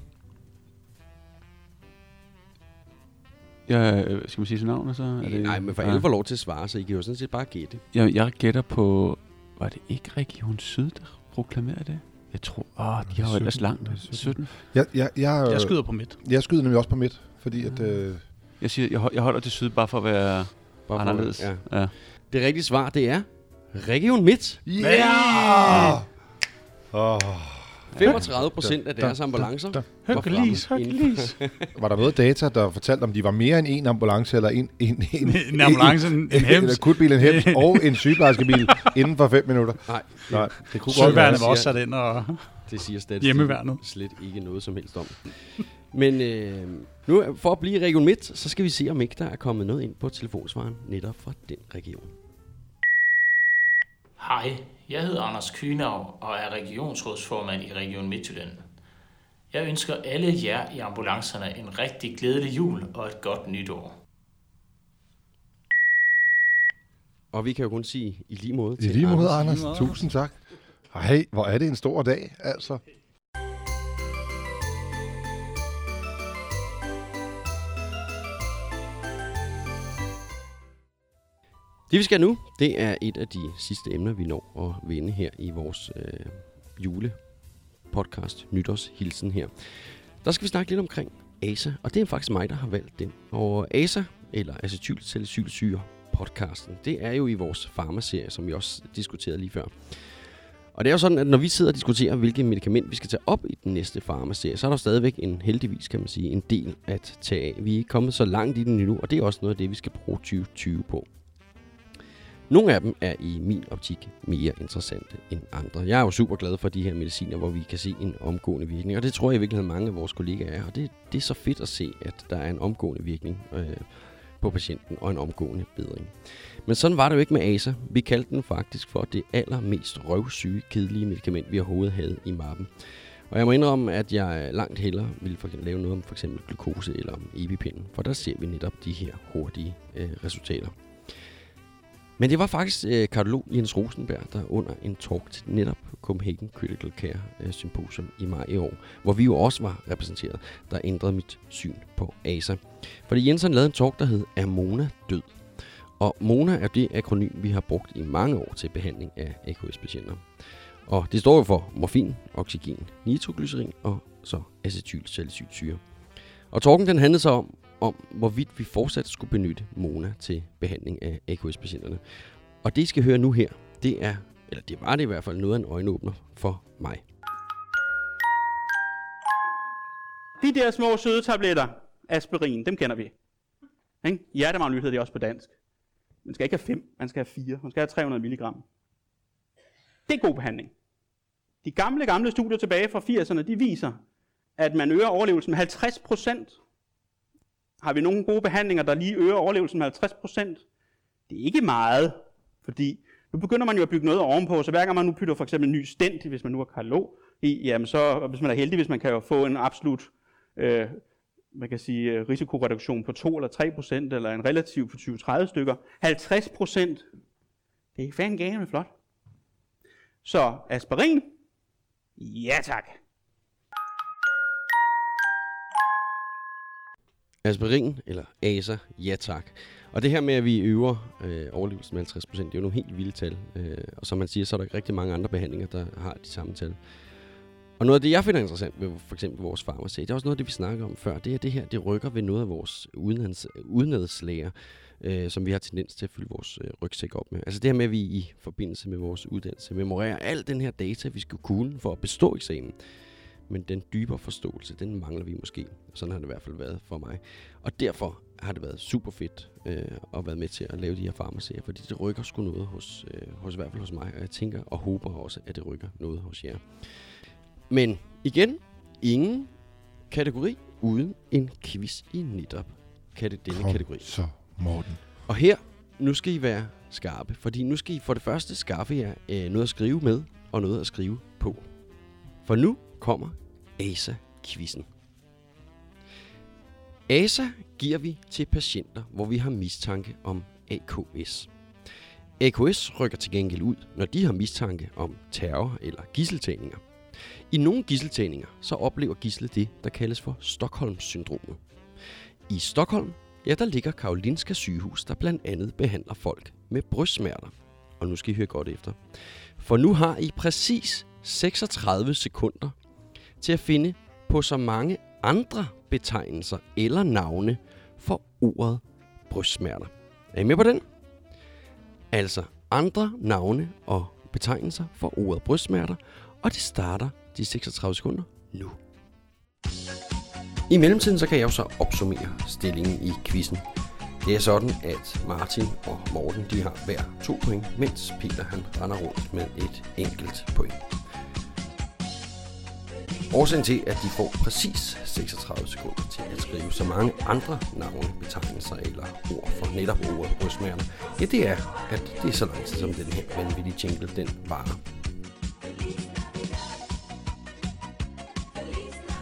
C: Ja, skal man sige sit navn? Så er
A: det, Nej, men for alle får lov til at svare, så I kan jo sådan set bare gætte.
C: Jeg, jeg gætter på... Var det ikke Region Syd, der proklamerede det? Jeg tror... Åh, de har jo ellers langt. 17.
B: Jeg, jeg, jeg,
G: jeg skyder på midt.
B: Jeg skyder nemlig også på midt, fordi at... Øh,
C: jeg, siger, jeg, jeg holder til syd bare for at være bare anderledes.
A: For, ja. Ja. Det rigtige svar, det er Region Midt.
B: Ja! Yeah!
A: Oh. 35 procent af deres ambulancer
G: var fremme.
B: Var der noget data, der fortalte, om de var mere end en ambulance, eller en, en, en,
G: en ambulance, en, en hems,
B: en akutbil, en hems, og en sygeplejerskebil inden for 5 minutter?
A: Nej.
B: Nej det
G: kunne godt være. var også sat ind og
A: Det siger statistikken slet ikke noget som helst om. Men øh, nu for at blive i Region Midt, så skal vi se, om ikke der er kommet noget ind på telefonsvaren netop fra den region.
S: Hej, jeg hedder Anders Kynav og er regionsrådsformand i Region Midtjylland. Jeg ønsker alle jer i ambulancerne en rigtig glædelig jul og et godt nytår.
A: Og vi kan jo kun sige i lige måde
B: til I lige måde, Anders. Anders. Tusind tak. Hej, hvor er det en stor dag, altså.
A: Det vi skal nu, det er et af de sidste emner, vi når at vende her i vores øh, julepodcast, nytårshilsen her. Der skal vi snakke lidt omkring ASA, og det er faktisk mig, der har valgt den. Og ASA, eller acetylsalicylsyre podcasten, det er jo i vores farmaserie, som vi også diskuterede lige før. Og det er jo sådan, at når vi sidder og diskuterer, hvilket medicament vi skal tage op i den næste farmaserie, så er der stadigvæk en, heldigvis kan man sige, en del at tage af. Vi er ikke kommet så langt i den endnu, og det er også noget af det, vi skal bruge 2020 på. Nogle af dem er i min optik mere interessante end andre. Jeg er jo super glad for de her mediciner, hvor vi kan se en omgående virkning, og det tror jeg i virkeligheden mange af vores kollegaer er, og det, det er så fedt at se, at der er en omgående virkning øh, på patienten og en omgående bedring. Men sådan var det jo ikke med ASA. Vi kaldte den faktisk for det allermest røvsyge, kedelige medicament, vi overhovedet havde i mappen. Og jeg må indrømme, at jeg langt hellere ville for lave noget om for eksempel glukose eller om EpiPen, for der ser vi netop de her hurtige øh, resultater. Men det var faktisk øh, kardiolog Jens Rosenberg, der under en talk til netop Copenhagen Critical Care øh, Symposium i maj i år, hvor vi jo også var repræsenteret, der ændrede mit syn på ASA. Fordi Jensen lavede en talk, der hed Er Mona død? Og MONA er det akronym, vi har brugt i mange år til behandling af AKS-patienter. Og det står jo for morfin, oxygen, nitroglycerin og så acetylsalicylsyre. Og talken den handlede så om, om, hvorvidt vi fortsat skulle benytte Mona til behandling af AKS-patienterne. Og det, I skal høre nu her, det er, eller det var det i hvert fald, noget af en øjenåbner for mig.
T: De der små søde tabletter, aspirin, dem kender vi. Ikke? Hjertemagn hedder det også på dansk. Man skal ikke have 5, man skal have 4. Man skal have 300 mg. Det er god behandling. De gamle, gamle studier tilbage fra 80'erne, de viser, at man øger overlevelsen med 50 procent. Har vi nogle gode behandlinger, der lige øger overlevelsen med 50%? Det er ikke meget, fordi nu begynder man jo at bygge noget ovenpå, så hver gang man nu bytter for eksempel en ny stent, hvis man nu har kardiolog, i, jamen så, hvis man er heldig, hvis man kan jo få en absolut øh, man kan sige, øh, risikoreduktion på 2 eller 3 procent, eller en relativ på 20-30 stykker. 50 procent, det er fandme med flot. Så aspirin, ja tak.
A: Aspirin, eller ASA, ja tak. Og det her med, at vi øver øh, overlevelsen med 50%, det er jo nogle helt vilde tal. Øh, og som man siger, så er der ikke rigtig mange andre behandlinger, der har de samme tal. Og noget af det, jeg finder interessant ved for eksempel vores farmaci, det er også noget af det, vi snakker om før, det er det her, det rykker ved noget af vores udenlands, udenadslager, øh, som vi har tendens til at fylde vores øh, rygsæk op med. Altså det her med, at vi i forbindelse med vores uddannelse memorerer al den her data, vi skal kunne for at bestå eksamen. Men den dybere forståelse, den mangler vi måske. Sådan har det i hvert fald været for mig. Og derfor har det været super fedt øh, at være med til at lave de her farmacier, fordi det rykker sgu noget hos, øh, hos i hvert fald hos mig, og jeg tænker og håber også, at det rykker noget hos jer. Men igen, ingen kategori uden en quiz i netop det denne
B: Kom
A: kategori.
B: så, Morten.
A: Og her, nu skal I være skarpe, fordi nu skal I for det første skaffe jer øh, noget at skrive med og noget at skrive på. For nu kommer ASA-quizzen. ASA giver vi til patienter, hvor vi har mistanke om AKS. AKS rykker til gengæld ud, når de har mistanke om terror eller gisseltagninger. I nogle gisseltagninger så oplever gislet det, der kaldes for Stockholm-syndromet. I Stockholm, ja, der ligger Karolinska sygehus, der blandt andet behandler folk med brystsmerter. Og nu skal I høre godt efter. For nu har I præcis 36 sekunder til at finde på så mange andre betegnelser eller navne for ordet brystsmerter. Er I med på den? Altså andre navne og betegnelser for ordet brystsmerter, og det starter de 36 sekunder nu. I mellemtiden så kan jeg jo så opsummere stillingen i quizzen. Det er sådan, at Martin og Morten de har hver to point, mens Peter han render rundt med et enkelt point. Årsagen til, at de får præcis 36 sekunder til at skrive så mange andre navne, betegnelser eller ord for netop ordet brystmærker, ja, det er, at det er så lang tid, som den her vanvittige jingle den varer.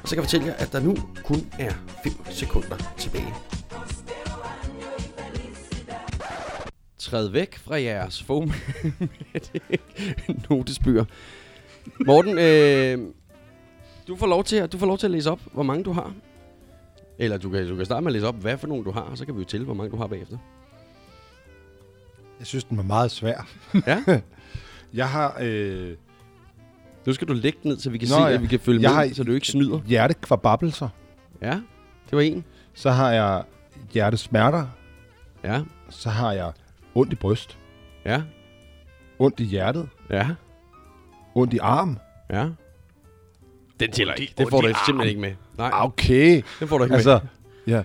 A: Og så kan jeg fortælle jer, at der nu kun er 5 sekunder tilbage. Træd væk fra jeres foam notesbyer. Morten, øh, du får, lov til at, du får lov til at læse op, hvor mange du har. Eller du kan, du kan starte med at læse op, hvad for nogle du har, og så kan vi jo tælle, hvor mange du har bagefter.
B: Jeg synes, den var meget svær.
A: Ja?
B: jeg har... Øh...
A: Nu skal du lægge den ned, så vi kan Nå, se, ja. at vi kan følge
B: jeg
A: med,
B: har
A: så du ikke snyder.
B: Hjertekvababelser.
A: Ja, det var en.
B: Så har jeg hjertesmerter.
A: Ja.
B: Så har jeg ondt i bryst.
A: Ja.
B: Ondt i hjertet.
A: Ja.
B: Ondt i arm.
A: Ja. Den tæller ikke. Det får du simpelthen ikke med. Nej.
B: Okay.
A: Den får du ikke
B: altså,
A: med.
B: Ja.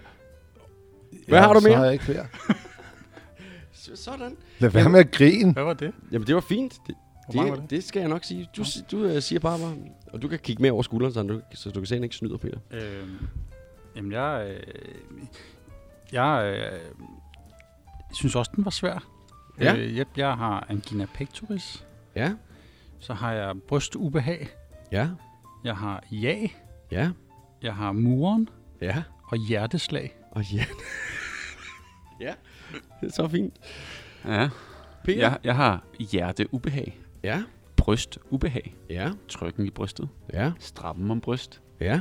A: Hvad
B: ja,
A: har du mere?
B: Så har jeg ikke flere.
A: Sådan.
B: Lad være med at grine.
G: Hvad var det?
A: Jamen, det var fint. Det,
G: Hvor mange var
A: det,
G: det?
A: det skal jeg nok sige. Du, du uh, siger bare, bare, og du kan kigge med over skulderen, så du, så du kan se, at han ikke snyder, Peter.
G: Øh, jamen, jeg, øh, jeg øh, synes også, den var svær.
A: Ja.
G: Øh, jeg, jeg har angina pectoris.
A: Ja.
G: Så har jeg brystubehag.
A: Ja.
G: Jeg har ja.
A: Ja.
G: Jeg har muren.
A: Ja.
G: Og hjerteslag.
A: Og ja. ja, det er så fint.
C: Ja.
A: Peter?
C: Jeg, jeg har hjerteubehag.
A: Ja.
C: Brystubehag.
A: Ja.
C: Trykken i brystet.
A: Ja.
C: Strappen om bryst.
A: Ja.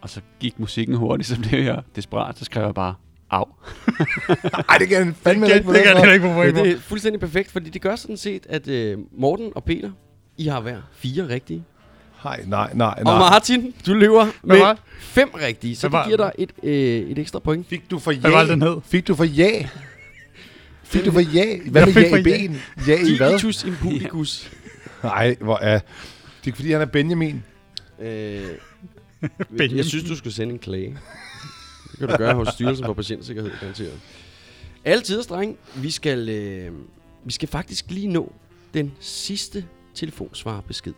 C: Og så gik musikken hurtigt, så blev jeg desperat, så skrev jeg bare, au.
B: Ej, det kan fandme
A: det,
B: ikke på den måde.
A: Men det er fuldstændig perfekt, fordi det gør sådan set, at øh, Morten og Peter, I har hver fire rigtige.
B: Nej, nej, nej, nej.
A: Og Martin, du løber
G: var
A: med
G: det?
A: fem rigtige, så det
G: var-
A: giver dig et, øh, et ekstra point.
B: Fik du for
G: Hvad var den hed?
B: Fik du for ja? Fik du for ja? Hvad med ja i
G: ja.
B: ben? Ja i hvad?
A: Digitus impubicus.
B: Nej, hvor er... Det er fordi, han er Benjamin.
A: Øh,
G: Benjamin.
A: jeg synes, du skulle sende en klage. Det kan du gøre hos Styrelsen for Patientsikkerhed, garanteret. Altid, dreng. Vi skal, øh, vi skal faktisk lige nå den sidste telefonsvarebesked.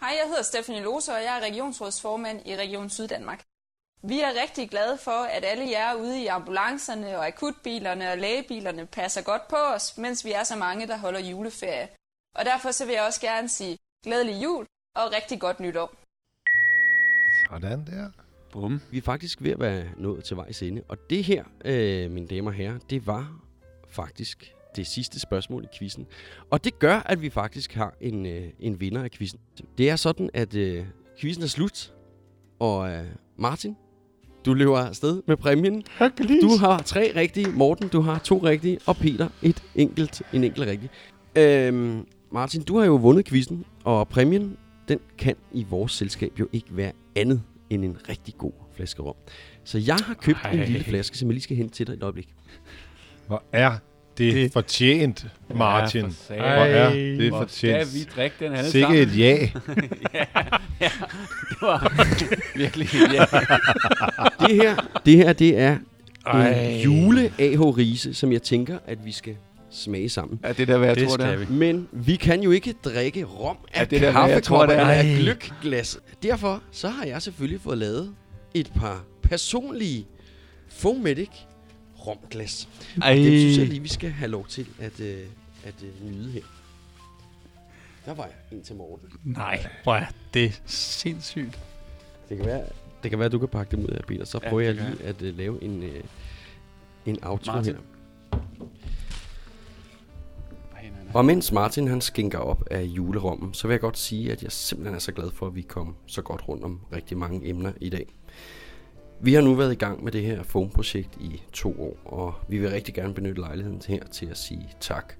U: Hej, jeg hedder Stephanie Lose, og jeg er regionsrådsformand i Region Syddanmark. Vi er rigtig glade for, at alle jer ude i ambulancerne og akutbilerne og lægebilerne passer godt på os, mens vi er så mange, der holder juleferie. Og derfor så vil jeg også gerne sige glædelig jul og rigtig godt nytår.
B: Sådan der.
C: Bum.
A: Vi er faktisk ved at være nået til vejs ende. Og det her, øh, mine damer og herrer, det var faktisk det sidste spørgsmål i quizzen. Og det gør, at vi faktisk har en, øh, en vinder af quizzen. Det er sådan, at øh, quizzen er slut. Og øh, Martin, du løber afsted med præmien. Du har tre rigtige. Morten, du har to rigtige. Og Peter, et enkelt, en enkelt rigtig. Øhm, Martin, du har jo vundet quizzen. Og præmien, den kan i vores selskab jo ikke være andet end en rigtig god flaske rom. Så jeg har købt Ej. en lille flaske, som jeg lige skal hente til dig et øjeblik.
B: Hvor er det, det fortjent, Martin.
C: Ja, for.
B: Hvor er det
C: hvor
B: fortjent.
C: skal vi drikke den alle
B: Sikke
C: sammen?
B: et ja.
C: ja, ja, det var virkelig et ja.
A: det her, det her, det er
C: Ej.
A: en jule AH Riese, som jeg tænker, at vi skal smage sammen.
C: Ja, det er da, hvad jeg
A: det
C: tror, det er.
A: vi. Men vi kan jo ikke drikke rom af
C: Ja, det er hvad jeg tror,
A: kaffekopper
C: det er.
A: eller af gløkglas. Derfor så har jeg selvfølgelig fået lavet et par personlige Fomatic romglas.
G: Ej.
A: Det synes jeg lige, vi skal have lov til at, øh, at øh, nyde her. Der var jeg en til Morten.
G: Nej, hvor er det sindssygt.
A: Det kan være, det kan være at du kan pakke dem ud af, Peter. Så
G: Ja,
A: prøver jeg lige at uh, lave en, uh, en outro
C: Martin.
A: her. Og mens Martin han skænker op af julerommen, så vil jeg godt sige, at jeg simpelthen er så glad for, at vi kom så godt rundt om rigtig mange emner i dag. Vi har nu været i gang med det her foam-projekt i to år, og vi vil rigtig gerne benytte lejligheden her til at sige tak.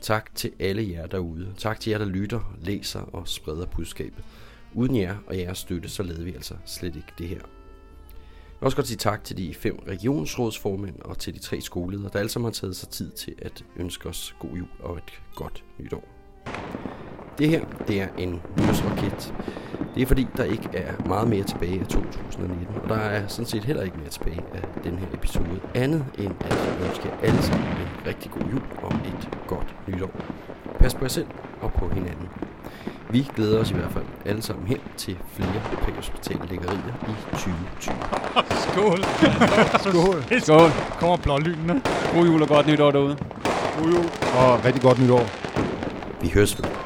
A: Tak til alle jer derude. Tak til jer, der lytter, læser og spreder budskabet. Uden jer og jeres støtte, så lavede vi altså slet ikke det her. Jeg vil også godt sige tak til de fem regionsrådsformænd og til de tre skoleledere, der alle sammen har taget sig tid til at ønske os god jul og et godt nytår. Det her, det er en nyhedsraket. Det er fordi, der ikke er meget mere tilbage af 2019, og der er sådan set heller ikke mere tilbage af den her episode, andet end at jeg ønsker alle sammen en rigtig god jul og et godt nytår. Pas på jer selv og på hinanden. Vi glæder os i hvert fald alle sammen her til flere præhospitale læggerier i 2020.
G: Skål.
B: Skål.
G: Skål. Kommer blålynene.
C: God jul og godt nytår derude.
B: God jul. Og rigtig godt nytår.
A: Vi høres ved.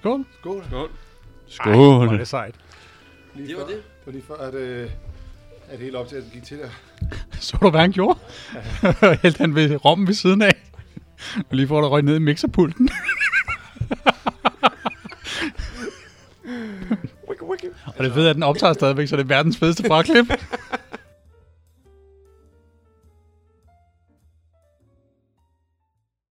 C: Skål.
G: Skål.
B: Skål.
C: Skål.
G: Ej, hvor er det sejt.
B: Lige
A: Det var
B: før-
A: det.
B: Det var lige før, at, øh, at helt op til, at det gik til der.
G: Så du, hvad han gjorde? Helt han ved rommen ved siden af. Og lige får der røg ned i mixerpulten. Og det fede er, at den optager stadigvæk, så det er verdens fedeste fraklip.